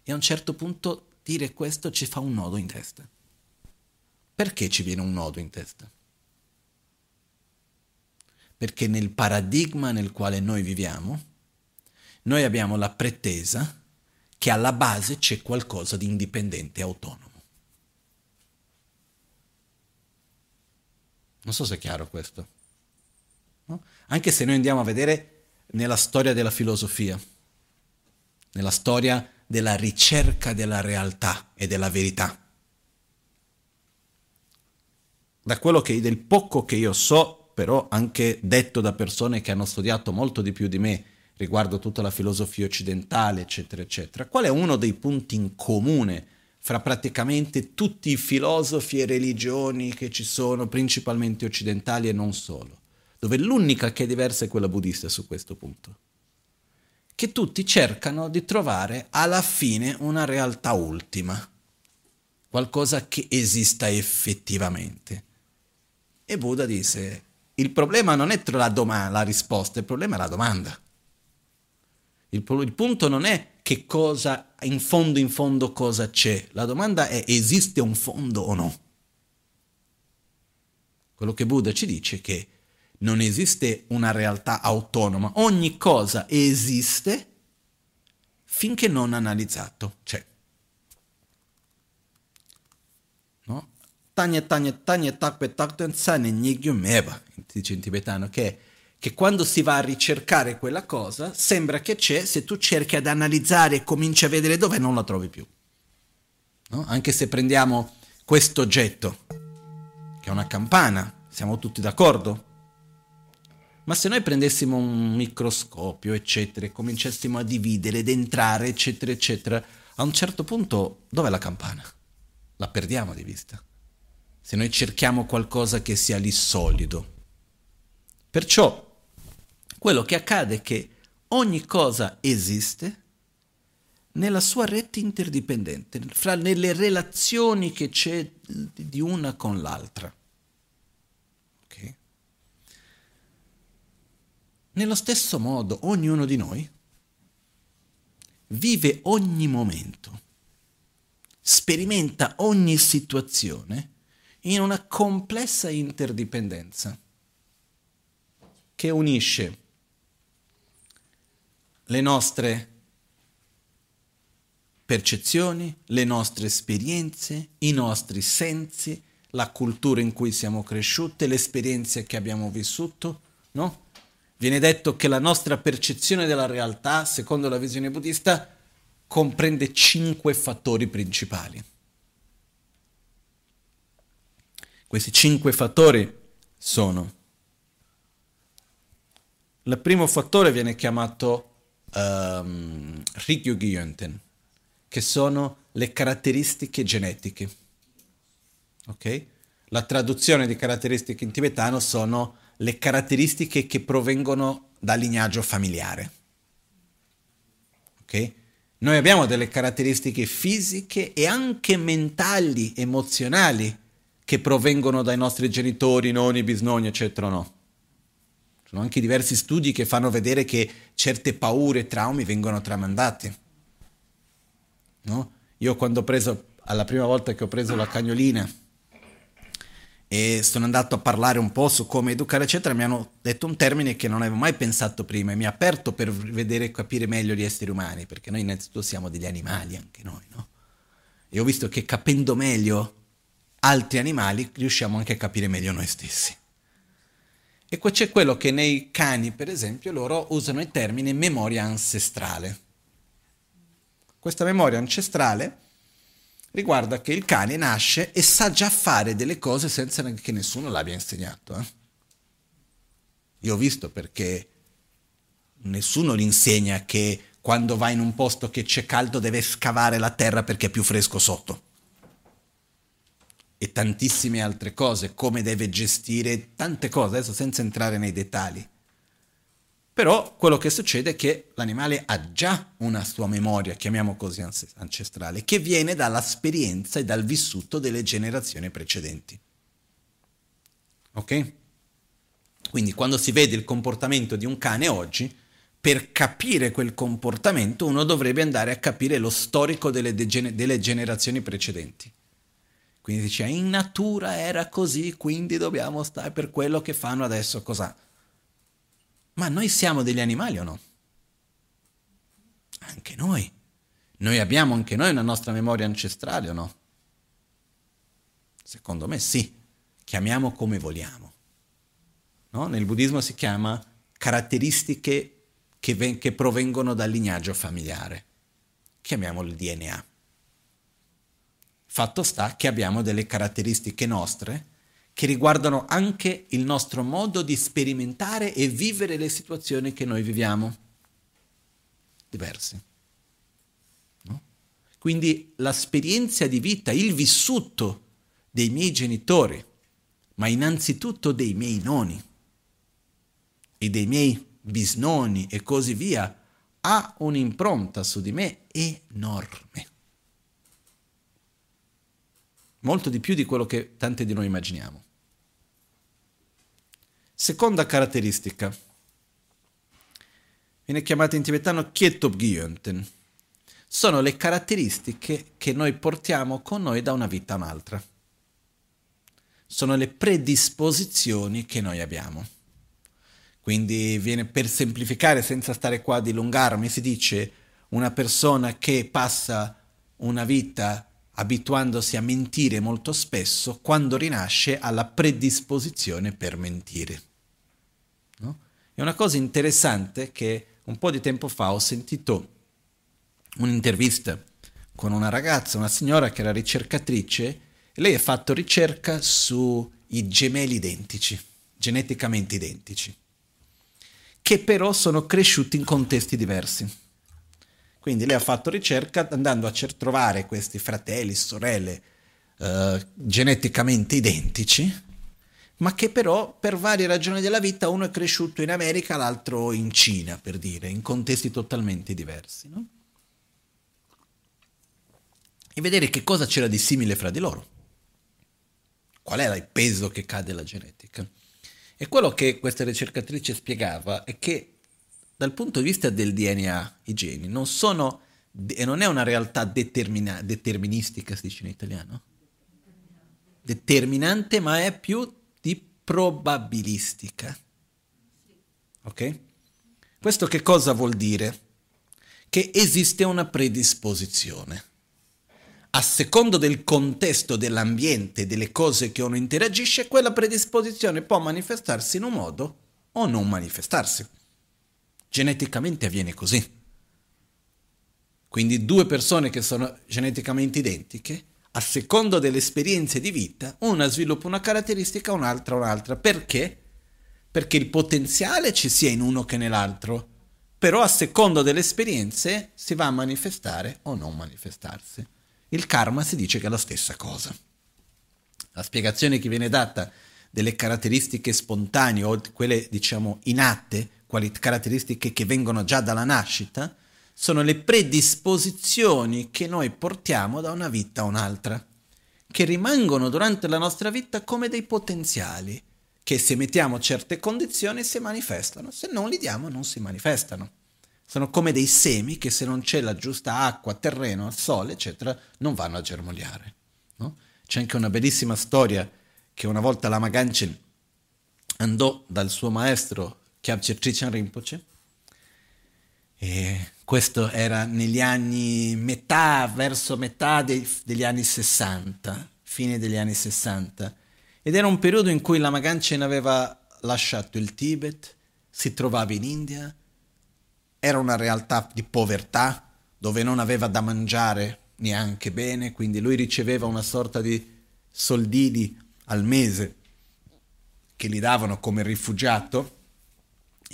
E a un certo punto dire questo ci fa un nodo in testa. Perché ci viene un nodo in testa? Perché nel paradigma nel quale noi viviamo, noi abbiamo la pretesa che alla base c'è qualcosa di indipendente e autonomo. Non so se è chiaro questo. Anche se noi andiamo a vedere nella storia della filosofia, nella storia della ricerca della realtà e della verità. Da quello che, del poco che io so, però anche detto da persone che hanno studiato molto di più di me riguardo tutta la filosofia occidentale, eccetera, eccetera, qual è uno dei punti in comune fra praticamente tutti i filosofi e religioni che ci sono, principalmente occidentali e non solo, dove l'unica che è diversa è quella buddista su questo punto. Che tutti cercano di trovare alla fine una realtà ultima, qualcosa che esista effettivamente. E Buddha disse, il problema non è la, domanda, la risposta, il problema è la domanda. Il, il punto non è che cosa, in fondo in fondo cosa c'è. La domanda è esiste un fondo o no? Quello che Buddha ci dice è che non esiste una realtà autonoma, ogni cosa esiste finché non analizzato c'è. No? Tanya tanya tanya takpe takten sane nigyu meva, dice in tibetano, che che quando si va a ricercare quella cosa, sembra che c'è, se tu cerchi ad analizzare e cominci a vedere dove non la trovi più. No? Anche se prendiamo questo oggetto, che è una campana, siamo tutti d'accordo? Ma se noi prendessimo un microscopio, eccetera, e cominciassimo a dividere ed entrare, eccetera, eccetera, a un certo punto dov'è la campana? La perdiamo di vista. Se noi cerchiamo qualcosa che sia lì solido. Perciò quello che accade è che ogni cosa esiste nella sua rete interdipendente, fra nelle relazioni che c'è di una con l'altra. Okay? Nello stesso modo, ognuno di noi vive ogni momento, sperimenta ogni situazione in una complessa interdipendenza che unisce le nostre percezioni, le nostre esperienze, i nostri sensi, la cultura in cui siamo cresciute, le esperienze che abbiamo vissuto, no? Viene detto che la nostra percezione della realtà, secondo la visione buddista, comprende cinque fattori principali. Questi cinque fattori sono il primo fattore viene chiamato um, ehm, Ryugyönten, che sono le caratteristiche genetiche. Ok? La traduzione di caratteristiche in tibetano sono le caratteristiche che provengono dal lignaggio familiare. Ok? Noi abbiamo delle caratteristiche fisiche e anche mentali, emozionali, che provengono dai nostri genitori, nonni, bisnonni, eccetera, no? Sono anche diversi studi che fanno vedere che certe paure e traumi vengono tramandati. No? Io quando ho preso, alla prima volta che ho preso la cagnolina e sono andato a parlare un po' su come educare, eccetera, mi hanno detto un termine che non avevo mai pensato prima e mi ha aperto per vedere e capire meglio gli esseri umani, perché noi innanzitutto siamo degli animali anche noi, no? E ho visto che capendo meglio altri animali riusciamo anche a capire meglio noi stessi. E poi c'è quello che nei cani, per esempio, loro usano il termine memoria ancestrale. Questa memoria ancestrale riguarda che il cane nasce e sa già fare delle cose senza che nessuno l'abbia insegnato. Eh? Io ho visto perché nessuno gli insegna che quando va in un posto che c'è caldo deve scavare la terra perché è più fresco sotto. e tantissime altre cose, come deve gestire tante cose, adesso senza entrare nei dettagli. Però quello che succede è che l'animale ha già una sua memoria, chiamiamo così ancestrale, che viene dall'esperienza e dal vissuto delle generazioni precedenti. Ok? Quindi quando si vede il comportamento di un cane oggi, per capire quel comportamento uno dovrebbe andare a capire lo storico delle, de- delle generazioni precedenti. Quindi dice, in natura era così, quindi dobbiamo stare per quello che fanno adesso cos'ha. Ma noi siamo degli animali o no? Anche noi. Noi abbiamo anche noi una nostra memoria ancestrale o no? Secondo me sì. Chiamiamo come vogliamo. No? Nel buddismo si chiama caratteristiche che, ven- che provengono dal lignaggio familiare. Chiamiamolo il DNA. Fatto sta che abbiamo delle caratteristiche nostre che riguardano anche il nostro modo di sperimentare e vivere le situazioni che noi viviamo. Diversi. No? Quindi l'esperienza di vita, il vissuto dei miei genitori, ma innanzitutto dei miei noni e dei miei bisnoni e così via, ha un'impronta su di me enorme molto di più di quello che tanti di noi immaginiamo. Seconda caratteristica, viene chiamata in tibetano Kietobgyönten. Sono le caratteristiche che noi portiamo con noi da una vita a un'altra. Sono le predisposizioni che noi abbiamo. Quindi viene per semplificare, senza stare qua a dilungarmi, si dice una persona che passa una vita abituandosi a mentire molto spesso, quando rinasce ha la predisposizione per mentire. No? È una cosa interessante che un po' di tempo fa ho sentito un'intervista con una ragazza, una signora che era ricercatrice, lei ha fatto ricerca sui gemelli identici, geneticamente identici, che però sono cresciuti in contesti diversi. Quindi lei ha fatto ricerca andando a cer- trovare questi fratelli, sorelle eh, geneticamente identici, ma che però per varie ragioni della vita uno è cresciuto in America, l'altro in Cina, per dire, in contesti totalmente diversi. No? E vedere che cosa c'era di simile fra di loro. Qual era il peso che cade la genetica? E quello che questa ricercatrice spiegava è che dal punto di vista del DNA, i geni non sono, e non è una realtà determina, deterministica, si dice in italiano, determinante, ma è più di probabilistica. Ok? Questo che cosa vuol dire? Che esiste una predisposizione. A secondo del contesto dell'ambiente, delle cose che uno interagisce, quella predisposizione può manifestarsi in un modo o non manifestarsi. Geneticamente avviene così. Quindi due persone che sono geneticamente identiche, a secondo delle esperienze di vita, una sviluppa una caratteristica, un'altra un'altra. Perché? Perché il potenziale ci sia in uno che nell'altro, però a secondo delle esperienze si va a manifestare o non manifestarsi. Il karma si dice che è la stessa cosa. La spiegazione che viene data delle caratteristiche spontanee o quelle diciamo innate quali caratteristiche che vengono già dalla nascita, sono le predisposizioni che noi portiamo da una vita a un'altra, che rimangono durante la nostra vita come dei potenziali, che se mettiamo certe condizioni si manifestano, se non li diamo non si manifestano. Sono come dei semi che se non c'è la giusta acqua, terreno, sole, eccetera, non vanno a germogliare. No? C'è anche una bellissima storia che una volta Lama Ganchen andò dal suo maestro Kyabche Trichan Rinpoche. E questo era negli anni metà, verso metà dei, degli anni 60, fine degli anni 60. Ed era un periodo in cui Lama Ganchen aveva lasciato il Tibet, si trovava in India, era una realtà di povertà dove non aveva da mangiare neanche bene, quindi lui riceveva una sorta di soldini al mese che gli davano come rifugiato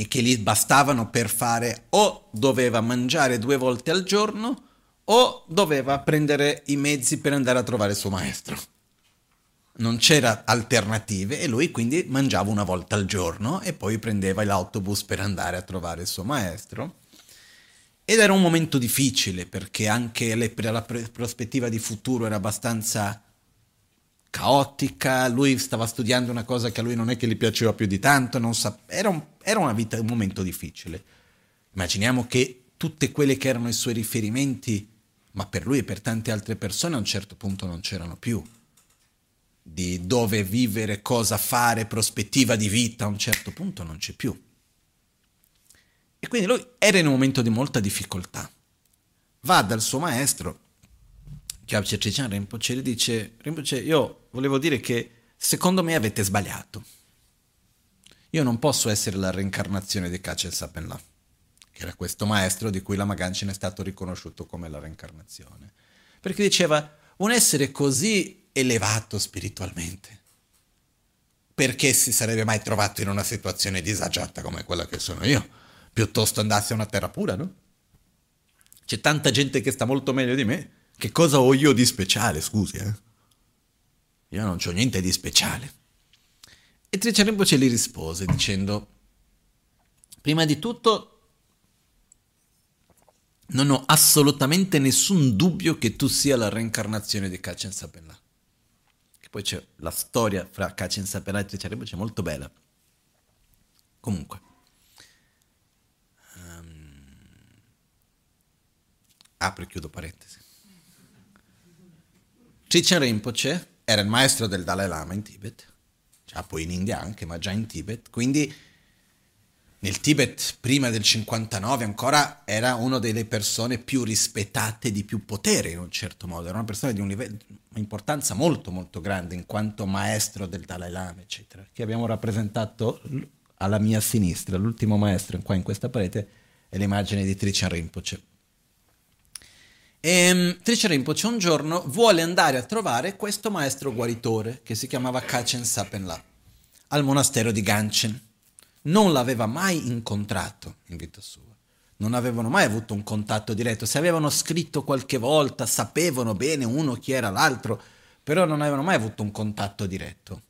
e che gli bastavano per fare o doveva mangiare due volte al giorno o doveva prendere i mezzi per andare a trovare il suo maestro. non c'era alternative e lui quindi mangiava una volta al giorno e poi prendeva l'autobus per andare a trovare il suo maestro. Ed era un momento difficile perché anche la prospettiva di futuro era abbastanza caotica, lui stava studiando una cosa che a lui non è che gli piaceva più di tanto, sa- era, un, era una vita, un momento difficile. Immaginiamo che tutte quelle che erano i suoi riferimenti, ma per lui e per tante altre persone a un certo punto non c'erano più di dove vivere, cosa fare, prospettiva di vita, a un certo punto non c'è più. E quindi lui era in un momento di molta difficoltà. Va dal suo maestro, Kyabche Chichan Rinpoche, e gli dice, Rinpoche, io volevo dire che secondo me avete sbagliato. Io non posso essere la reincarnazione di Kachen Sapenla, che era questo maestro di cui la Magancin è stato riconosciuto come la reincarnazione. Perché diceva, un essere così elevato spiritualmente. Perché si sarebbe mai trovato in una situazione disagiata come quella che sono io? Piuttosto andasse a una terra pura, no? C'è tanta gente che sta molto meglio di me. Che cosa ho io di speciale, scusi, eh? Io non ho niente di speciale. E Tricerempo ce li rispose dicendo, prima di tutto non ho assolutamente nessun dubbio che tu sia la reincarnazione di Kachen Sapella. Che poi c'è la storia fra Kacin Sapera e Triceratops, è molto bella. Comunque. Um, apro e chiudo parentesi. Chichen Rinpoche era il maestro del Dalai Lama in Tibet, già poi in India anche, ma già in Tibet, quindi nel Tibet prima del 59 ancora era una delle persone più rispettate di più potere in un certo modo, era una persona di un livello, un'importanza molto molto grande in quanto maestro del Dalai Lama, eccetera, che abbiamo rappresentato alla mia sinistra, l'ultimo maestro qua in questa parete è l'immagine di Trichan Rinpoche. E um, Trichan Rinpoche un giorno vuole andare a trovare questo maestro guaritore che si chiamava Kachen Sapenla al monastero di Ganchen non l'aveva mai incontrato in vita sua. Non avevano mai avuto un contatto diretto. Se avevano scritto qualche volta, sapevano bene uno chi era l'altro, però non avevano mai avuto un contatto diretto.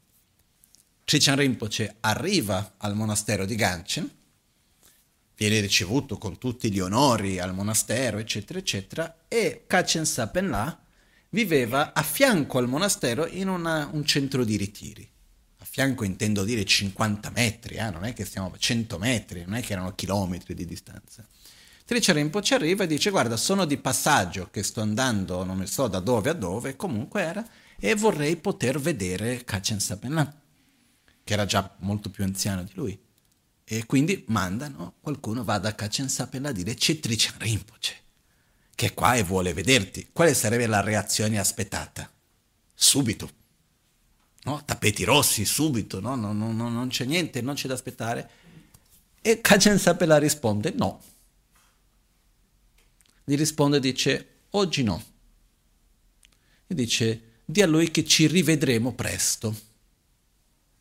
Chichen Rinpoche arriva al monastero di Ganchen, viene ricevuto con tutti gli onori al monastero, eccetera, eccetera, e Kachen Sapenla viveva a fianco al monastero in una, un centro di ritiri fianco intendo dire 50 metri, eh? non è che stiamo a 100 metri, non è che erano chilometri di distanza. Tricerempo ci arriva e dice guarda sono di passaggio che sto andando, non so da dove a dove, comunque era, e vorrei poter vedere Kachen Sapenla, che era già molto più anziano di lui. E quindi mandano, qualcuno va da Kachen Sapenla a dire c'è Tricerempo, che è qua e vuole vederti. Quale sarebbe la reazione aspettata? Subito no? tappeti rossi subito, no? No, no, non c'è niente, non c'è da aspettare. E Kajen Sapela risponde no. Gli risponde e dice oggi no. E dice di a lui che ci rivedremo presto.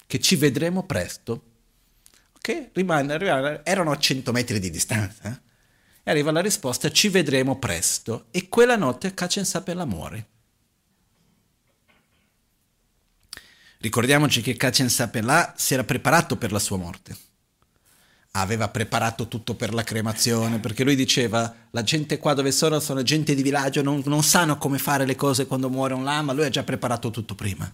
Che ci vedremo presto. Ok? Rimane, erano a 100 metri di distanza. Eh? E arriva la risposta ci vedremo presto. E quella notte Kachen Sapela muore. Ricordiamoci che Kachen Sapelà si era preparato per la sua morte. Aveva preparato tutto per la cremazione, perché lui diceva, la gente qua dove sono sono gente di villaggio, non, non sanno come fare le cose quando muore un lama, lui ha già preparato tutto prima.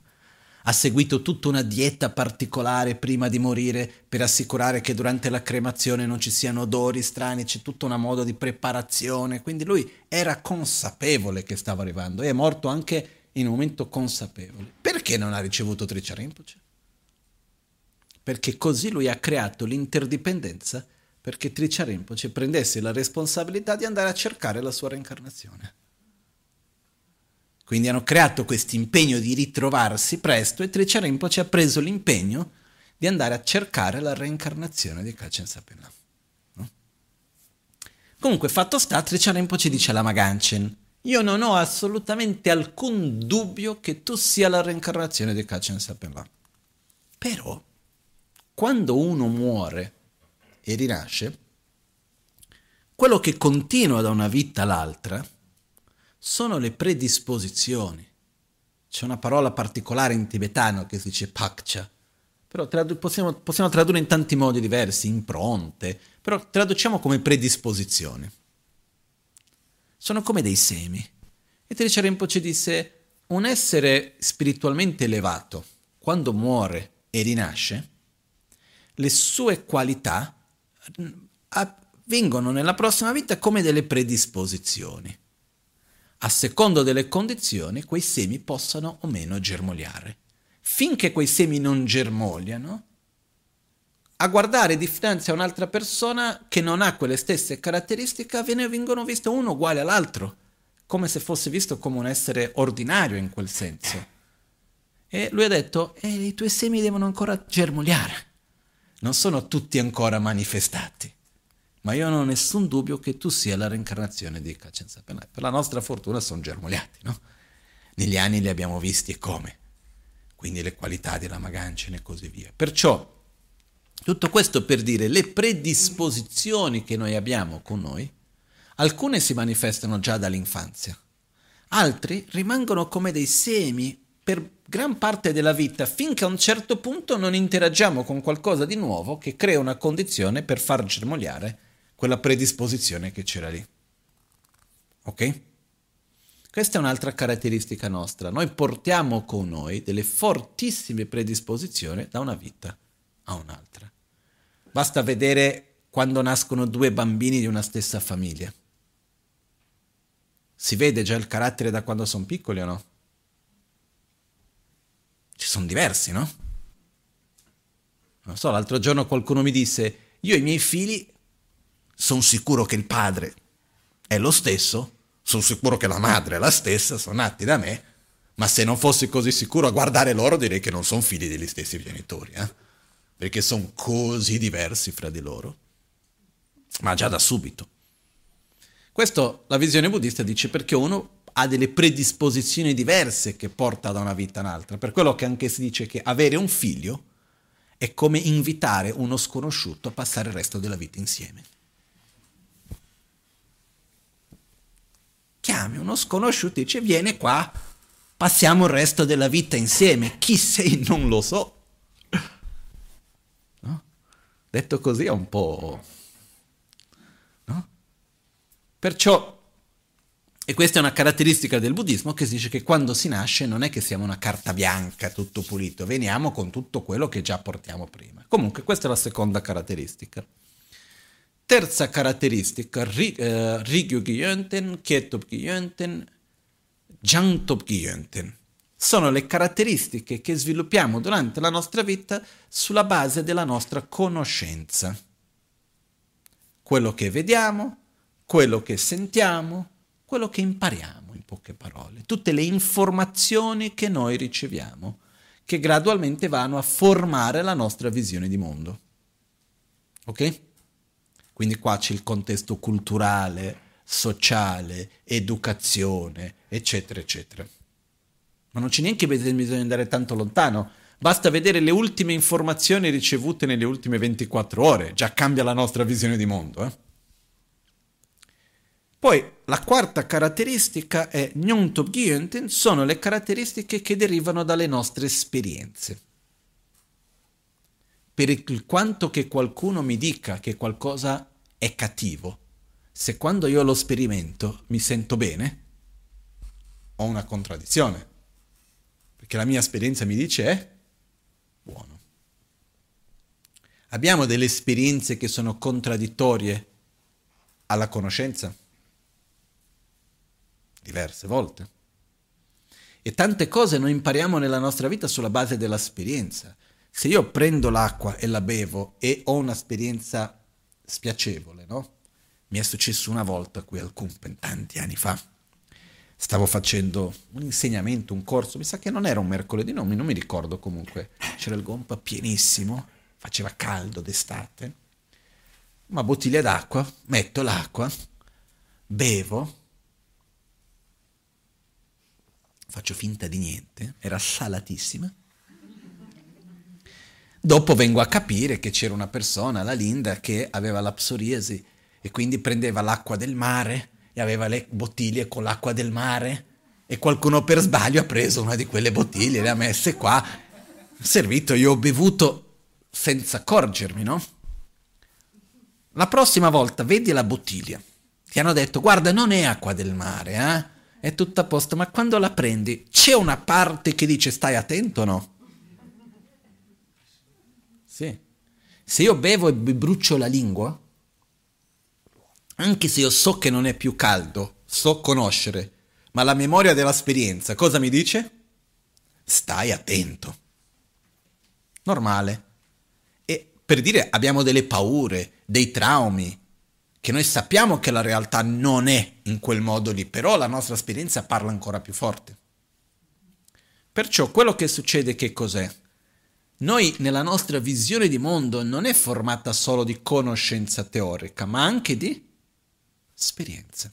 Ha seguito tutta una dieta particolare prima di morire per assicurare che durante la cremazione non ci siano odori strani, c'è tutto un modo di preparazione, quindi lui era consapevole che stava arrivando e è morto anche in un momento consapevole. Perché non ha ricevuto Tricia Rinpoche? Perché così lui ha creato l'interdipendenza perché Tricia Rinpoche prendesse la responsabilità di andare a cercare la sua reincarnazione. Quindi hanno creato questo impegno di ritrovarsi presto e Tricia Rinpoche ha preso l'impegno di andare a cercare la reincarnazione di Kachen Sapena. No? Comunque, fatto sta, Tricia Rinpoche dice alla Maganchen, io non ho assolutamente alcun dubbio che tu sia la reincarnazione di Kachen Sapela. Però, quando uno muore e rinasce, quello che continua da una vita all'altra sono le predisposizioni, C'è una parola particolare in tibetano che si dice pakcha, però tradu- possiamo, possiamo tradurre in tanti modi diversi, impronte, però traduciamo come predisposizioni. Sono come dei semi. E Tricia Rinpoche disse, un essere spiritualmente elevato, quando muore e rinasce, le sue qualità mm, vengono nella prossima vita come delle predisposizioni a secondo delle condizioni, quei semi possano o meno germogliare. Finché quei semi non germogliano, a guardare di fronte a un'altra persona che non ha quelle stesse caratteristiche, vengono visto uno uguale all'altro, come se fosse visto come un essere ordinario in quel senso. E lui ha detto, eh, i tuoi semi devono ancora germogliare, non sono tutti ancora manifestati ma io non ho nessun dubbio che tu sia la reincarnazione di Kacenza Penai. Per la nostra fortuna sono germogliati, no? Negli anni li abbiamo visti e come. Quindi le qualità della Magancine e così via. Perciò, tutto questo per dire le predisposizioni che noi abbiamo con noi, alcune si manifestano già dall'infanzia, altri rimangono come dei semi per gran parte della vita finché a un certo punto non interagiamo con qualcosa di nuovo che crea una condizione per far germogliare quella predisposizione che c'era lì. Ok? Questa è un'altra caratteristica nostra. Noi portiamo con noi delle fortissime predisposizioni da una vita a un'altra. Basta vedere quando nascono due bambini di una stessa famiglia. Si vede già il carattere da quando sono piccoli o no? Ci sono diversi, no? Non so, l'altro giorno qualcuno mi disse, io i miei figli sono sicuro che il padre è lo stesso, sono sicuro che la madre è la stessa, sono nati da me, ma se non fossi così sicuro a guardare loro direi che non sono figli degli stessi genitori, eh? perché sono così diversi fra di loro, ma già da subito. Questo la visione buddista dice perché uno ha delle predisposizioni diverse che porta da una vita all'altra, per quello che anche si dice che avere un figlio è come invitare uno sconosciuto a passare il resto della vita insieme. Chiami uno sconosciuto e dice vieni qua, passiamo il resto della vita insieme. Chi sei non lo so. No? Detto così è un po'... No? Perciò, e questa è una caratteristica del buddismo, che si dice che quando si nasce non è che siamo una carta bianca, tutto pulito, veniamo con tutto quello che già portiamo prima. Comunque questa è la seconda caratteristica. Terza caratteristica, Rigyu-gyönten, Kietop-gyönten, Jantop-gyönten. Sono le caratteristiche che sviluppiamo durante la nostra vita sulla base della nostra conoscenza. Quello che vediamo, quello che sentiamo, quello che impariamo, in poche parole. Tutte le informazioni che noi riceviamo, che gradualmente vanno a formare la nostra visione di mondo. Ok? Quindi qua c'è il contesto culturale, sociale, educazione, eccetera, eccetera. Ma non c'è neanche bisogno di andare tanto lontano, basta vedere le ultime informazioni ricevute nelle ultime 24 ore, già cambia la nostra visione di mondo. Eh? Poi la quarta caratteristica è Nyongtop sono le caratteristiche che derivano dalle nostre esperienze per il quanto che qualcuno mi dica che qualcosa è cattivo, se quando io lo sperimento mi sento bene, ho una contraddizione, perché la mia esperienza mi dice è buono. Abbiamo delle esperienze che sono contraddittorie alla conoscenza? Diverse volte. E tante cose noi impariamo nella nostra vita sulla base dell'esperienza. Se io prendo l'acqua e la bevo e ho un'esperienza spiacevole, no? Mi è successo una volta qui al Kumpen, tanti anni fa. Stavo facendo un insegnamento, un corso, mi sa che non era un mercoledì, no, non mi ricordo comunque. C'era il gompa pienissimo, faceva caldo d'estate. Una bottiglia d'acqua, metto l'acqua, bevo, faccio finta di niente, era salatissima Dopo vengo a capire che c'era una persona, la Linda, che aveva la psoriasi e quindi prendeva l'acqua del mare e aveva le bottiglie con l'acqua del mare e qualcuno per sbaglio ha preso una di quelle bottiglie, le ha messe qua, servito, io ho bevuto senza accorgermi, no? La prossima volta vedi la bottiglia, ti hanno detto guarda non è acqua del mare, eh? è tutto a posto, ma quando la prendi c'è una parte che dice stai attento o no? Sì. Se io bevo e brucio la lingua, anche se io so che non è più caldo, so conoscere, ma la memoria dell'esperienza cosa mi dice? Stai attento. Normale. E per dire abbiamo delle paure, dei traumi, che noi sappiamo che la realtà non è in quel modo lì, però la nostra esperienza parla ancora più forte. Perciò quello che succede che cos'è? Noi nella nostra visione di mondo non è formata solo di conoscenza teorica, ma anche di esperienza.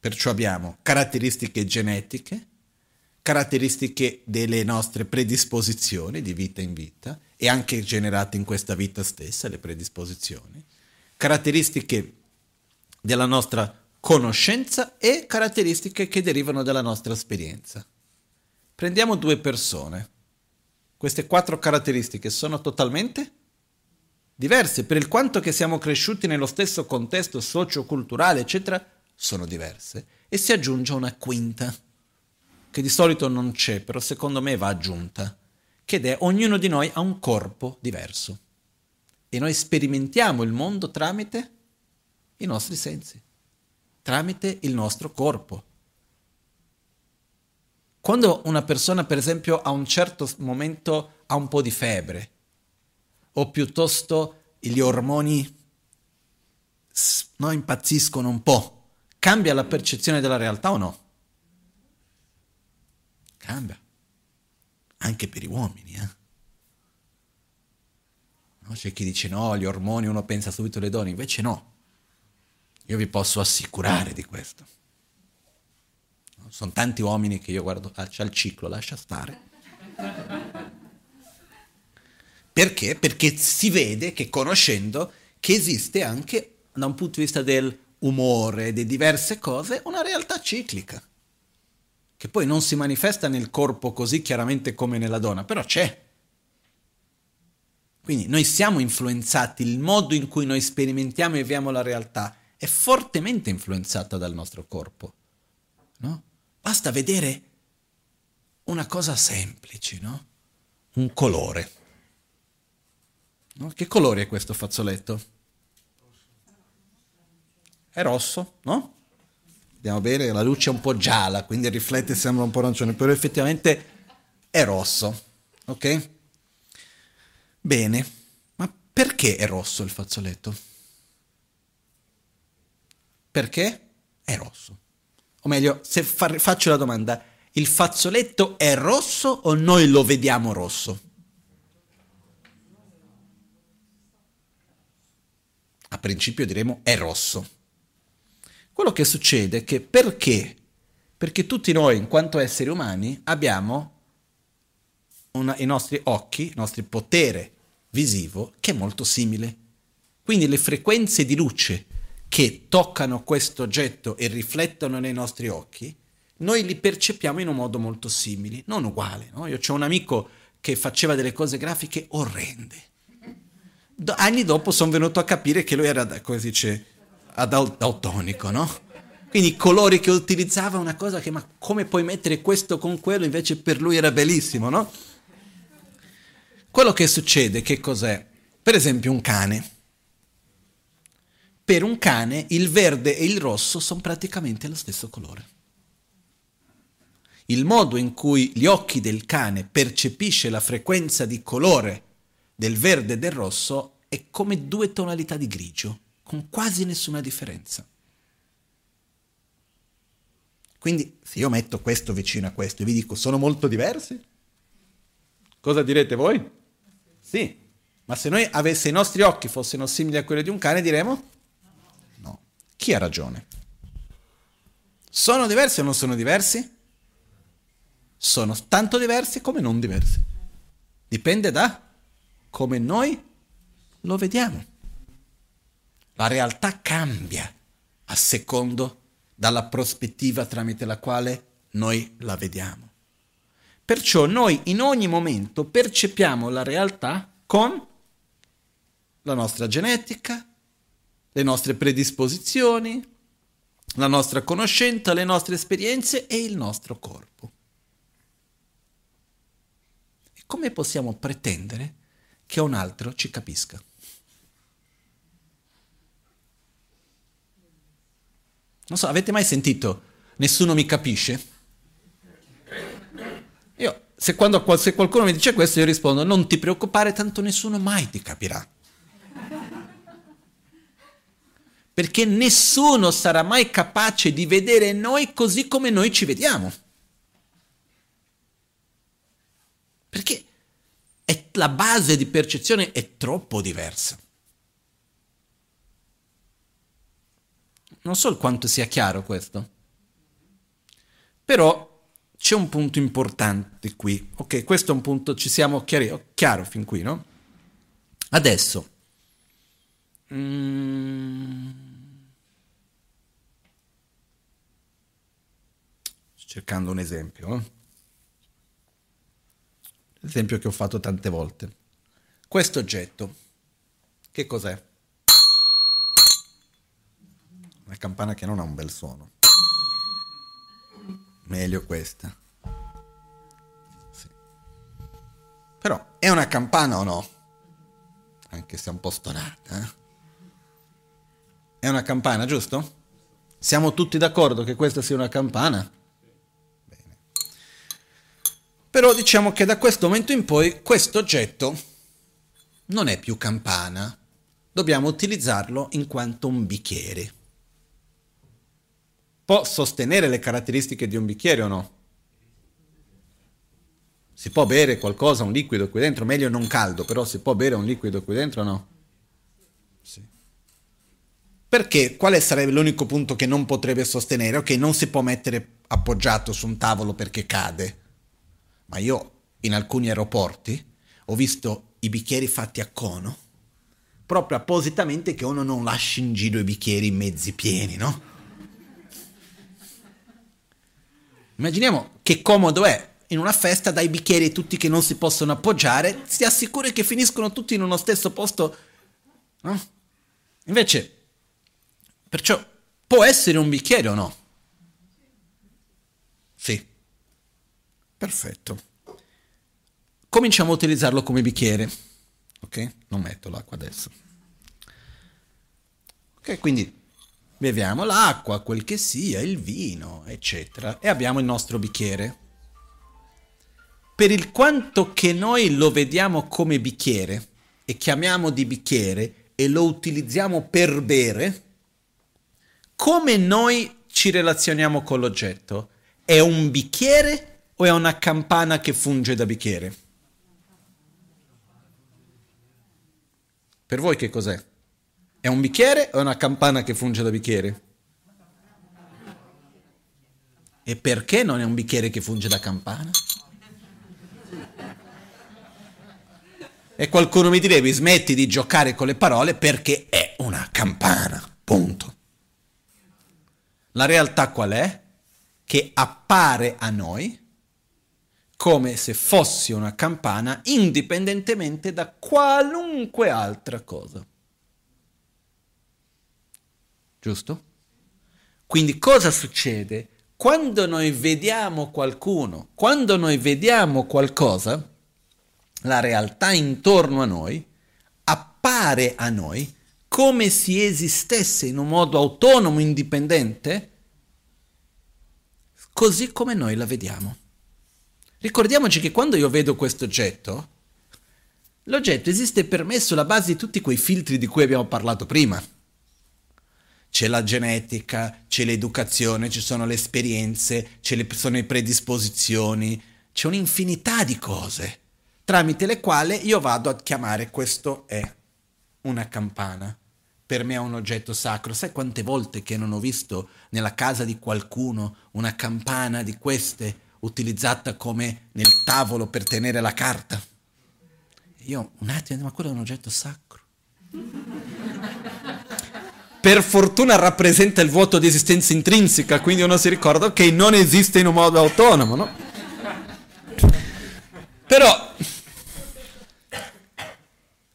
Perciò abbiamo caratteristiche genetiche, caratteristiche delle nostre predisposizioni di vita in vita e anche generate in questa vita stessa, le predisposizioni, caratteristiche della nostra conoscenza e caratteristiche che derivano dalla nostra esperienza. Prendiamo due persone. Queste quattro caratteristiche sono totalmente diverse, per il quanto che siamo cresciuti nello stesso contesto socio-culturale, eccetera, sono diverse. E si aggiunge una quinta, che di solito non c'è, però secondo me va aggiunta, che è ognuno di noi ha un corpo diverso. E noi sperimentiamo il mondo tramite i nostri sensi, tramite il nostro corpo. Quando una persona, per esempio, a un certo momento ha un po' di febbre, o piuttosto gli ormoni no, impazziscono un po', Cambia la percezione della realtà o no? Cambia. Anche per gli uomini, eh? No, c'è chi dice no, gli ormoni uno pensa subito alle donne, invece no. Io vi posso assicurare di questo. No, sono tanti uomini che io guardo, ah, il ciclo, lascia stare. Perché? Perché si vede che conoscendo che esiste anche da un punto di vista del umore, di diverse cose, una realtà ciclica, che poi non si manifesta nel corpo così chiaramente come nella donna, però c'è. Quindi noi siamo influenzati, il modo in cui noi sperimentiamo e viviamo la realtà è fortemente influenzato dal nostro corpo. No? Basta vedere una cosa semplice, no? Un colore. No? Che colore è questo fazzoletto? è rosso, no? Vediamo bene, la luce è un po' gialla, quindi riflette sembra un po' arancione, però effettivamente è rosso, ok? Bene, ma perché è rosso il fazzoletto? Perché è rosso? O meglio, se fa- faccio la domanda, il fazzoletto è rosso o noi lo vediamo rosso? A principio diremo è rosso. Quello che succede è che perché? Perché tutti noi, in quanto esseri umani, abbiamo una, i nostri occhi, il nostro potere visivo, che è molto simile. Quindi le frequenze di luce che toccano questo oggetto e riflettono nei nostri occhi, noi li percepiamo in un modo molto simile, non uguale. No? Io ho un amico che faceva delle cose grafiche orrende. Do, anni dopo sono venuto a capire che lui era, come si dice, daltonico, no? Quindi i colori che utilizzava una cosa che ma come puoi mettere questo con quello invece per lui era bellissimo, no? Quello che succede che cos'è? Per esempio un cane. Per un cane il verde e il rosso sono praticamente lo stesso colore. Il modo in cui gli occhi del cane percepisce la frequenza di colore del verde e del rosso è come due tonalità di grigio con quasi nessuna differenza. Quindi se io metto questo vicino a questo e vi dico sono molto diversi, cosa direte voi? Sì, ma se noi avesse i nostri occhi fossero simili a quelli di un cane diremo no. Chi ha ragione? Sono diversi o non sono diversi? Sono tanto diversi come non diversi. Dipende da come noi lo vediamo. La realtà cambia a secondo dalla prospettiva tramite la quale noi la vediamo. Perciò noi in ogni momento percepiamo la realtà con la nostra genetica, le nostre predisposizioni, la nostra conoscenza, le nostre esperienze e il nostro corpo. E come possiamo pretendere che un altro ci capisca? Non so, avete mai sentito nessuno mi capisce? Io, se, quando, se qualcuno mi dice questo, io rispondo non ti preoccupare, tanto nessuno mai ti capirà. Perché nessuno sarà mai capace di vedere noi così come noi ci vediamo. Perché è, la base di percezione è troppo diversa. Non so quanto sia chiaro questo. Però c'è un punto importante qui. Ok, questo è un punto, ci siamo chiari, chiaro fin qui, no? Adesso. Mm, cercando un esempio. Eh? L'esempio che ho fatto tante volte. Questo oggetto, che cos'è? Una campana che non ha un bel suono. Meglio questa. Sì. Però è una campana o no? Anche se è un po' stonata. Eh? È una campana, giusto? Siamo tutti d'accordo che questa sia una campana? Però diciamo che da questo momento in poi questo oggetto non è più campana. Dobbiamo utilizzarlo in quanto un bicchiere può sostenere le caratteristiche di un bicchiere o no? Si può bere qualcosa, un liquido qui dentro, meglio non caldo, però si può bere un liquido qui dentro o no? Sì. Perché? Quale sarebbe l'unico punto che non potrebbe sostenere? Ok, non si può mettere appoggiato su un tavolo perché cade. Ma io in alcuni aeroporti ho visto i bicchieri fatti a cono, proprio appositamente che uno non lasci in giro i bicchieri mezzi pieni, no? Immaginiamo che comodo è in una festa dai bicchieri tutti che non si possono appoggiare, si assicuri che finiscono tutti in uno stesso posto. No? Invece, perciò, può essere un bicchiere o no? Sì. Perfetto. Cominciamo a utilizzarlo come bicchiere. Ok? Non metto l'acqua adesso. Ok, quindi beviamo l'acqua, quel che sia, il vino, eccetera, e abbiamo il nostro bicchiere. Per il quanto che noi lo vediamo come bicchiere e chiamiamo di bicchiere e lo utilizziamo per bere, come noi ci relazioniamo con l'oggetto? È un bicchiere o è una campana che funge da bicchiere? Per voi che cos'è? È un bicchiere o è una campana che funge da bicchiere? E perché non è un bicchiere che funge da campana? E qualcuno mi direbbe smetti di giocare con le parole perché è una campana, punto. La realtà qual è? Che appare a noi come se fosse una campana indipendentemente da qualunque altra cosa. Giusto? Quindi cosa succede? Quando noi vediamo qualcuno, quando noi vediamo qualcosa, la realtà intorno a noi appare a noi come se esistesse in un modo autonomo, indipendente, così come noi la vediamo. Ricordiamoci che quando io vedo questo oggetto, l'oggetto esiste per me sulla base di tutti quei filtri di cui abbiamo parlato prima c'è la genetica, c'è l'educazione, ci sono le esperienze, ci sono le predisposizioni, c'è un'infinità di cose tramite le quali io vado a chiamare questo è una campana. Per me è un oggetto sacro. Sai quante volte che non ho visto nella casa di qualcuno una campana di queste utilizzata come nel tavolo per tenere la carta? Io un attimo, ma quello è un oggetto sacro. per fortuna rappresenta il vuoto di esistenza intrinseca, quindi uno si ricorda che non esiste in un modo autonomo, no? Però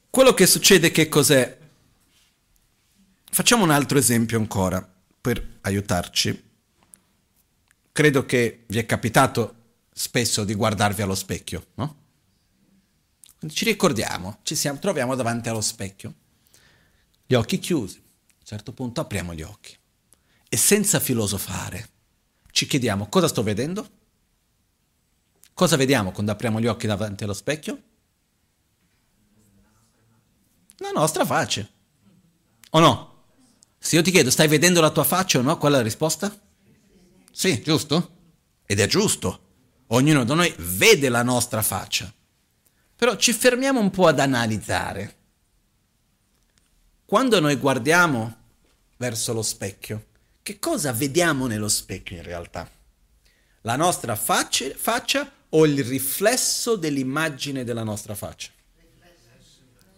quello che succede che cos'è? Facciamo un altro esempio ancora per aiutarci. Credo che vi è capitato spesso di guardarvi allo specchio, no? Ci ricordiamo, ci siamo, troviamo davanti allo specchio, gli occhi chiusi, a un certo punto apriamo gli occhi e senza filosofare ci chiediamo cosa sto vedendo? Cosa vediamo quando apriamo gli occhi davanti allo specchio? La nostra faccia. O no? Se io ti chiedo stai vedendo la tua faccia o no, qual è la risposta? Sì, giusto? Ed è giusto. Ognuno di noi vede la nostra faccia. Però ci fermiamo un po' ad analizzare. Quando noi guardiamo verso lo specchio, che cosa vediamo nello specchio in realtà? La nostra faccia, faccia o il riflesso dell'immagine della nostra faccia?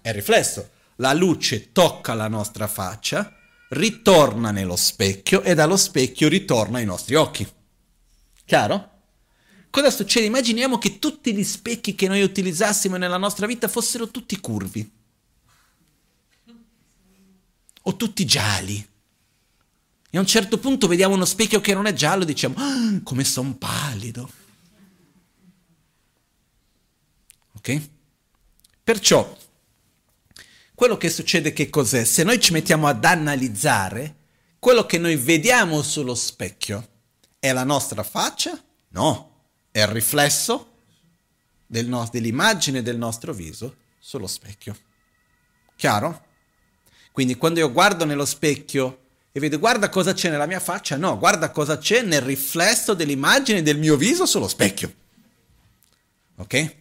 È riflesso. La luce tocca la nostra faccia, ritorna nello specchio e dallo specchio ritorna ai nostri occhi. Chiaro? Cosa succede? Immaginiamo che tutti gli specchi che noi utilizzassimo nella nostra vita fossero tutti curvi o tutti gialli. E a un certo punto vediamo uno specchio che non è giallo e diciamo, ah, come sono pallido. Ok? Perciò, quello che succede che cos'è? Se noi ci mettiamo ad analizzare, quello che noi vediamo sullo specchio è la nostra faccia? No, è il riflesso del no- dell'immagine del nostro viso sullo specchio. Chiaro? Quindi quando io guardo nello specchio e vedo guarda cosa c'è nella mia faccia, no, guarda cosa c'è nel riflesso dell'immagine del mio viso sullo specchio. Ok?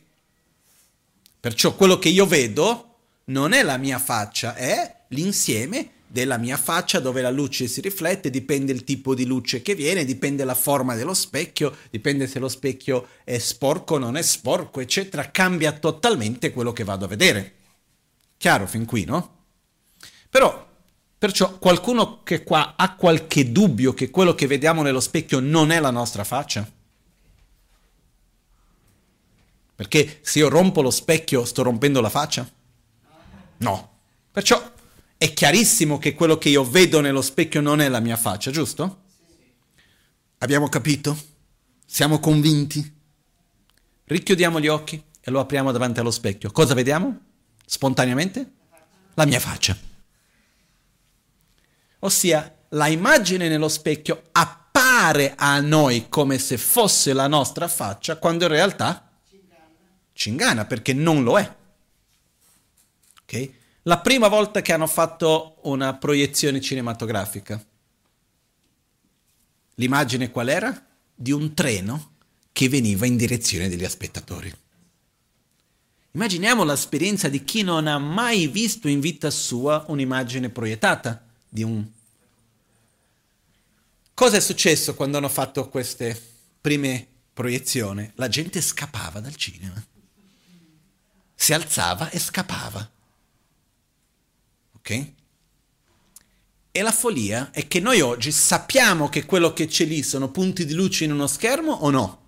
Perciò quello che io vedo non è la mia faccia, è l'insieme della mia faccia dove la luce si riflette, dipende il tipo di luce che viene, dipende la forma dello specchio, dipende se lo specchio è sporco o non è sporco, eccetera, cambia totalmente quello che vado a vedere. Chiaro fin qui, no? Però, perciò, qualcuno che qua ha qualche dubbio che quello che vediamo nello specchio non è la nostra faccia? Perché se io rompo lo specchio sto rompendo la faccia? No. Perciò è chiarissimo che quello che io vedo nello specchio non è la mia faccia, giusto? Abbiamo capito? Siamo convinti? Richiudiamo gli occhi e lo apriamo davanti allo specchio. Cosa vediamo? Spontaneamente? La mia faccia. Ossia, la immagine nello specchio appare a noi come se fosse la nostra faccia, quando in realtà ci inganna, perché non lo è. Ok? La prima volta che hanno fatto una proiezione cinematografica, l'immagine qual era? Di un treno che veniva in direzione degli spettatori. Immaginiamo l'esperienza di chi non ha mai visto in vita sua un'immagine proiettata di un... Cosa è successo quando hanno fatto queste prime proiezioni? La gente scappava dal cinema. Si alzava e scappava. Ok? E la follia è che noi oggi sappiamo che quello che c'è lì sono punti di luce in uno schermo o no?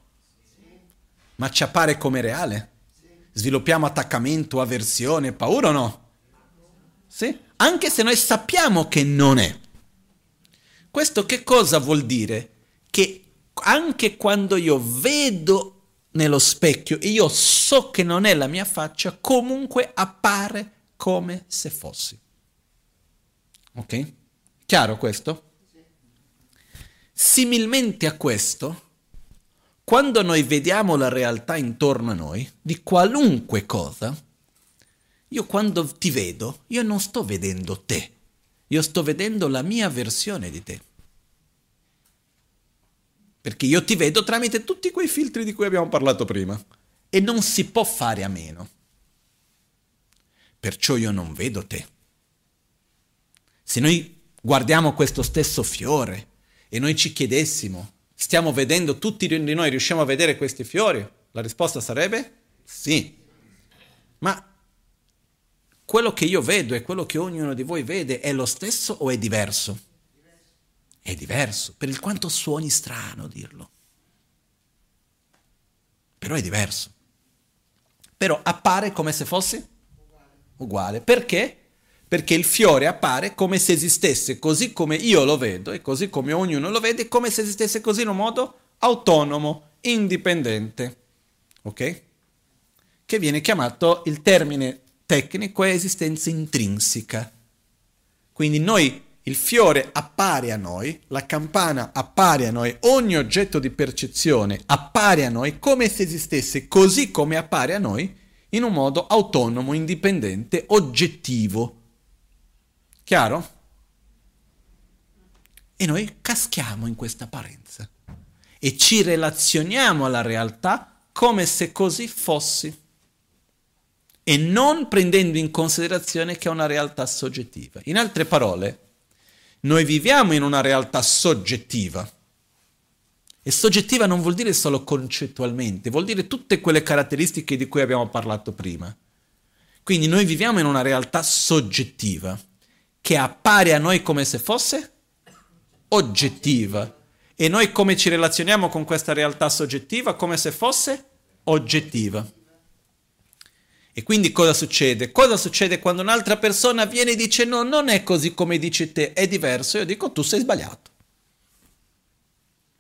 Ma ci appare come reale? Sviluppiamo attaccamento, avversione, paura o no? Sì? anche se noi sappiamo che non è. Questo che cosa vuol dire? Che anche quando io vedo nello specchio e io so che non è la mia faccia, comunque appare come se fossi. Ok? Chiaro questo? Similmente a questo, quando noi vediamo la realtà intorno a noi, di qualunque cosa, io quando ti vedo, io non sto vedendo te, io sto vedendo la mia versione di te. Perché io ti vedo tramite tutti quei filtri di cui abbiamo parlato prima e non si può fare a meno. Perciò io non vedo te. Se noi guardiamo questo stesso fiore e noi ci chiedessimo, stiamo vedendo tutti di noi, riusciamo a vedere questi fiori? La risposta sarebbe sì. Ma quello che io vedo e quello che ognuno di voi vede è lo stesso o è diverso? È diverso, per il quanto suoni strano dirlo. Però è diverso. Però appare come se fosse uguale. Perché? Perché il fiore appare come se esistesse così come io lo vedo e così come ognuno lo vede, come se esistesse così in un modo autonomo, indipendente. Ok? Che viene chiamato il termine tecnico è esistenza intrinseca. Quindi noi, il fiore appare a noi, la campana appare a noi, ogni oggetto di percezione appare a noi come se esistesse così come appare a noi, in un modo autonomo, indipendente, oggettivo. Chiaro? E noi caschiamo in questa apparenza e ci relazioniamo alla realtà come se così fossi e non prendendo in considerazione che è una realtà soggettiva. In altre parole, noi viviamo in una realtà soggettiva. E soggettiva non vuol dire solo concettualmente, vuol dire tutte quelle caratteristiche di cui abbiamo parlato prima. Quindi noi viviamo in una realtà soggettiva che appare a noi come se fosse oggettiva. E noi come ci relazioniamo con questa realtà soggettiva? Come se fosse oggettiva. E quindi cosa succede? Cosa succede quando un'altra persona viene e dice no, non è così come dici te, è diverso? Io dico tu sei sbagliato.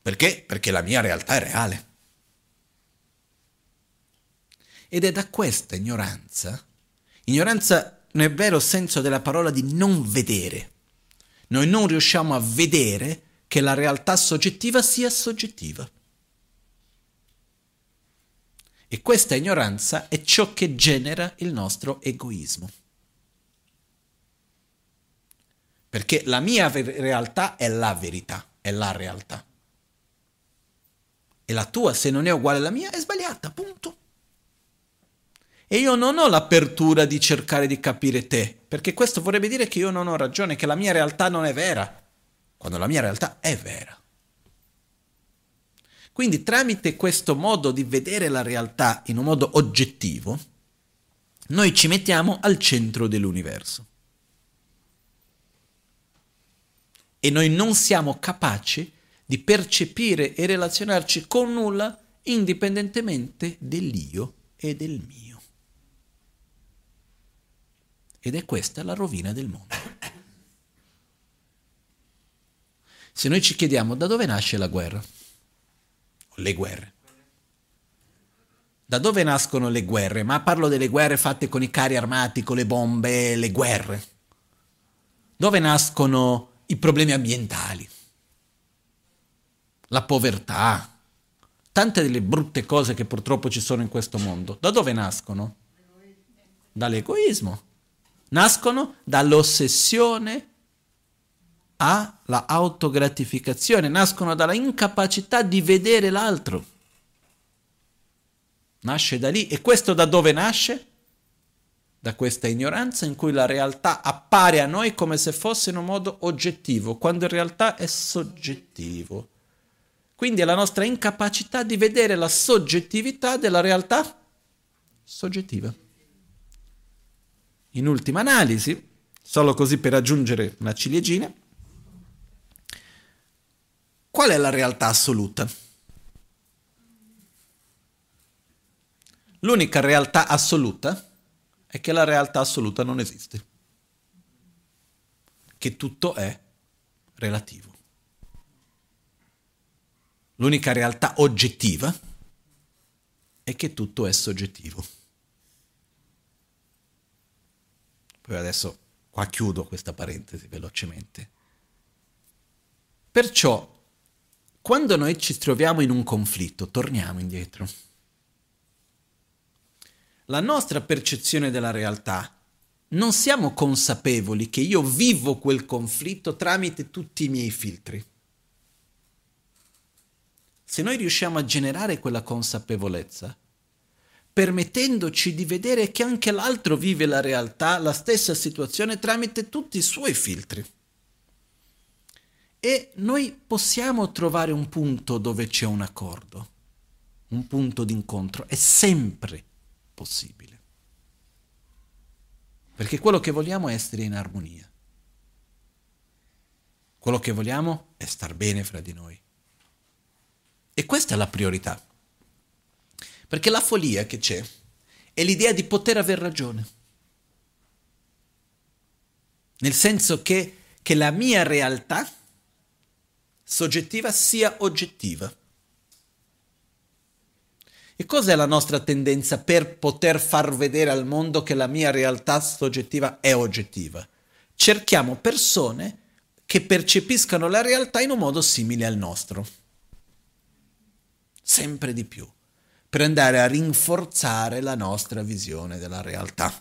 Perché? Perché la mia realtà è reale. Ed è da questa ignoranza, ignoranza nel vero senso della parola di non vedere. Noi non riusciamo a vedere che la realtà soggettiva sia soggettiva. E questa ignoranza è ciò che genera il nostro egoismo. Perché la mia ver- realtà è la verità, è la realtà. E la tua, se non è uguale alla mia, è sbagliata, punto. E io non ho l'apertura di cercare di capire te, perché questo vorrebbe dire che io non ho ragione, che la mia realtà non è vera, quando la mia realtà è vera. Quindi tramite questo modo di vedere la realtà in un modo oggettivo, noi ci mettiamo al centro dell'universo. E noi non siamo capaci di percepire e relazionarci con nulla indipendentemente dell'io e del mio. Ed è questa la rovina del mondo. Se noi ci chiediamo da dove nasce la guerra, le guerre. Da dove nascono le guerre? Ma parlo delle guerre fatte con i carri armati, con le bombe, le guerre. Dove nascono i problemi ambientali? La povertà, tante delle brutte cose che purtroppo ci sono in questo mondo. Da dove nascono? Dall'egoismo. Nascono dall'ossessione alla autogratificazione, nascono dalla incapacità di vedere l'altro. Nasce da lì e questo da dove nasce? Da questa ignoranza in cui la realtà appare a noi come se fosse in un modo oggettivo, quando in realtà è soggettivo. Quindi è la nostra incapacità di vedere la soggettività della realtà soggettiva. In ultima analisi, solo così per aggiungere una ciliegina, Qual è la realtà assoluta? L'unica realtà assoluta è che la realtà assoluta non esiste, che tutto è relativo. L'unica realtà oggettiva è che tutto è soggettivo. Poi adesso qua chiudo questa parentesi velocemente. Perciò quando noi ci troviamo in un conflitto, torniamo indietro. La nostra percezione della realtà non siamo consapevoli che io vivo quel conflitto tramite tutti i miei filtri. Se noi riusciamo a generare quella consapevolezza, permettendoci di vedere che anche l'altro vive la realtà, la stessa situazione tramite tutti i suoi filtri. E noi possiamo trovare un punto dove c'è un accordo, un punto d'incontro, è sempre possibile. Perché quello che vogliamo è essere in armonia. Quello che vogliamo è star bene fra di noi. E questa è la priorità. Perché la follia che c'è è l'idea di poter aver ragione. Nel senso che, che la mia realtà soggettiva sia oggettiva. E cos'è la nostra tendenza per poter far vedere al mondo che la mia realtà soggettiva è oggettiva? Cerchiamo persone che percepiscano la realtà in un modo simile al nostro. Sempre di più, per andare a rinforzare la nostra visione della realtà.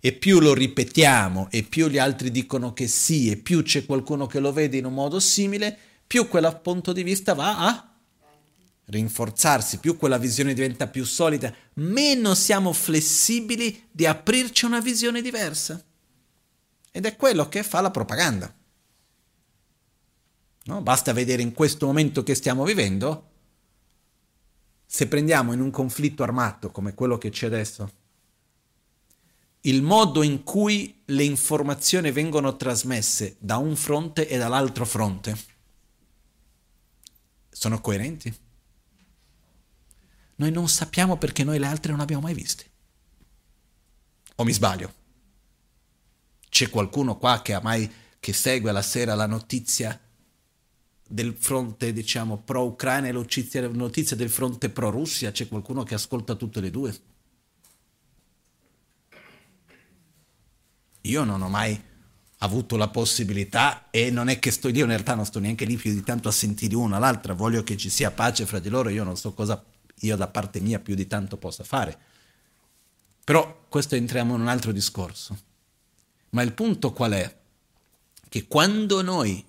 E più lo ripetiamo e più gli altri dicono che sì e più c'è qualcuno che lo vede in un modo simile, più quel punto di vista va a rinforzarsi, più quella visione diventa più solida, meno siamo flessibili di aprirci una visione diversa. Ed è quello che fa la propaganda. No? Basta vedere in questo momento che stiamo vivendo, se prendiamo in un conflitto armato come quello che c'è adesso, il modo in cui le informazioni vengono trasmesse da un fronte e dall'altro fronte sono coerenti? Noi non sappiamo perché noi le altre non abbiamo mai viste. O mi sbaglio? C'è qualcuno qua che mai che segue la sera la notizia del fronte, diciamo, pro-Ucraina e la notizia del fronte pro-Russia? C'è qualcuno che ascolta tutte le due? Io non ho mai avuto la possibilità e non è che sto io in realtà non sto neanche lì più di tanto a sentire una l'altra, voglio che ci sia pace fra di loro, io non so cosa io da parte mia più di tanto possa fare. Però questo entriamo in un altro discorso. Ma il punto qual è? Che quando noi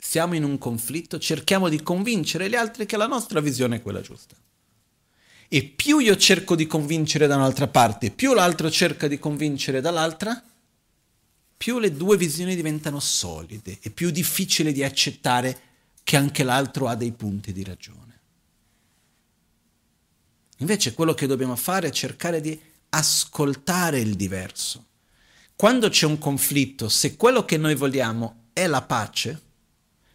siamo in un conflitto cerchiamo di convincere gli altri che la nostra visione è quella giusta. E più io cerco di convincere da un'altra parte, più l'altro cerca di convincere dall'altra, più le due visioni diventano solide e più difficile di accettare che anche l'altro ha dei punti di ragione. Invece quello che dobbiamo fare è cercare di ascoltare il diverso. Quando c'è un conflitto, se quello che noi vogliamo è la pace,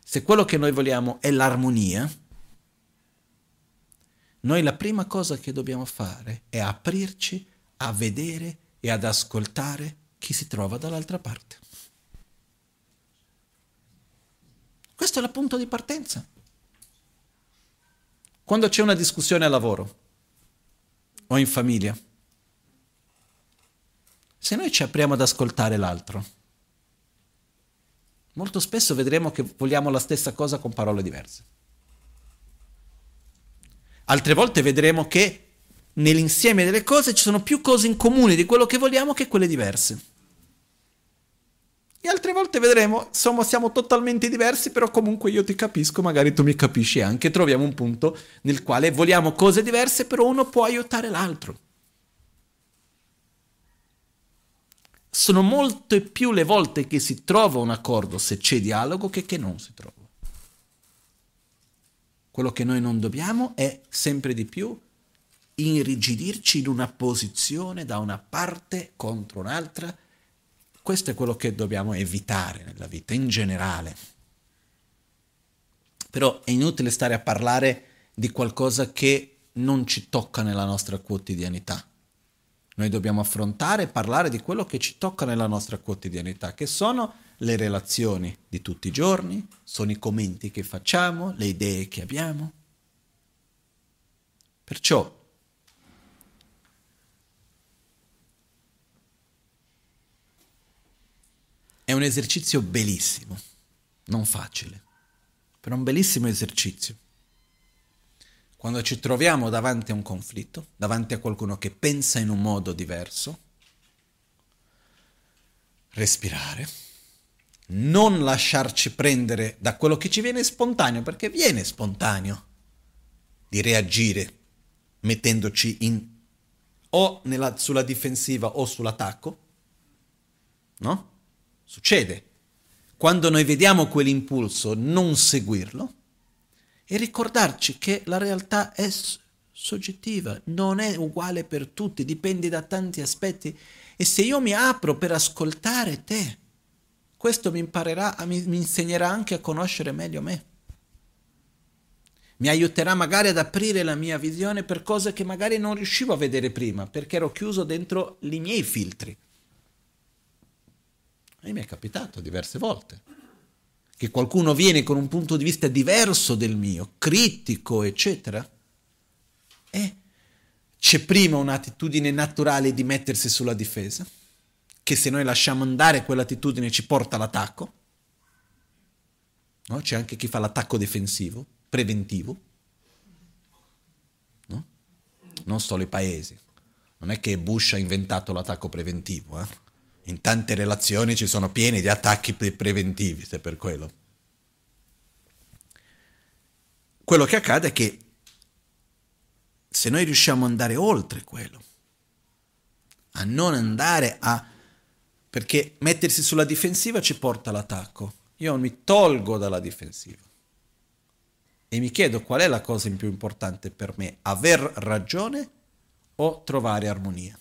se quello che noi vogliamo è l'armonia, noi la prima cosa che dobbiamo fare è aprirci a vedere e ad ascoltare chi si trova dall'altra parte. Questo è il punto di partenza. Quando c'è una discussione al lavoro o in famiglia, se noi ci apriamo ad ascoltare l'altro, molto spesso vedremo che vogliamo la stessa cosa con parole diverse. Altre volte vedremo che nell'insieme delle cose ci sono più cose in comune di quello che vogliamo che quelle diverse. E altre volte vedremo, insomma, siamo totalmente diversi, però comunque io ti capisco, magari tu mi capisci anche, troviamo un punto nel quale vogliamo cose diverse, però uno può aiutare l'altro. Sono molte più le volte che si trova un accordo se c'è dialogo che che non si trova. Quello che noi non dobbiamo è sempre di più irrigidirci in una posizione da una parte contro un'altra questo è quello che dobbiamo evitare nella vita in generale. Però è inutile stare a parlare di qualcosa che non ci tocca nella nostra quotidianità. Noi dobbiamo affrontare e parlare di quello che ci tocca nella nostra quotidianità, che sono le relazioni di tutti i giorni, sono i commenti che facciamo, le idee che abbiamo. Perciò È un esercizio bellissimo, non facile, però un bellissimo esercizio. Quando ci troviamo davanti a un conflitto, davanti a qualcuno che pensa in un modo diverso, respirare, non lasciarci prendere da quello che ci viene spontaneo, perché viene spontaneo di reagire mettendoci in, o nella, sulla difensiva o sull'attacco, no? Succede. Quando noi vediamo quell'impulso, non seguirlo e ricordarci che la realtà è soggettiva, non è uguale per tutti, dipende da tanti aspetti. E se io mi apro per ascoltare te, questo mi imparerà, mi, mi insegnerà anche a conoscere meglio me. Mi aiuterà magari ad aprire la mia visione per cose che magari non riuscivo a vedere prima, perché ero chiuso dentro i miei filtri. E mi è capitato diverse volte che qualcuno viene con un punto di vista diverso del mio, critico, eccetera, e c'è prima un'attitudine naturale di mettersi sulla difesa, che se noi lasciamo andare quell'attitudine ci porta all'attacco. No? C'è anche chi fa l'attacco difensivo, preventivo, no? non solo i paesi. Non è che Bush ha inventato l'attacco preventivo, eh? In tante relazioni ci sono pieni di attacchi preventivi, se per quello. Quello che accade è che se noi riusciamo ad andare oltre quello, a non andare a... perché mettersi sulla difensiva ci porta all'attacco. Io mi tolgo dalla difensiva e mi chiedo qual è la cosa più importante per me, aver ragione o trovare armonia.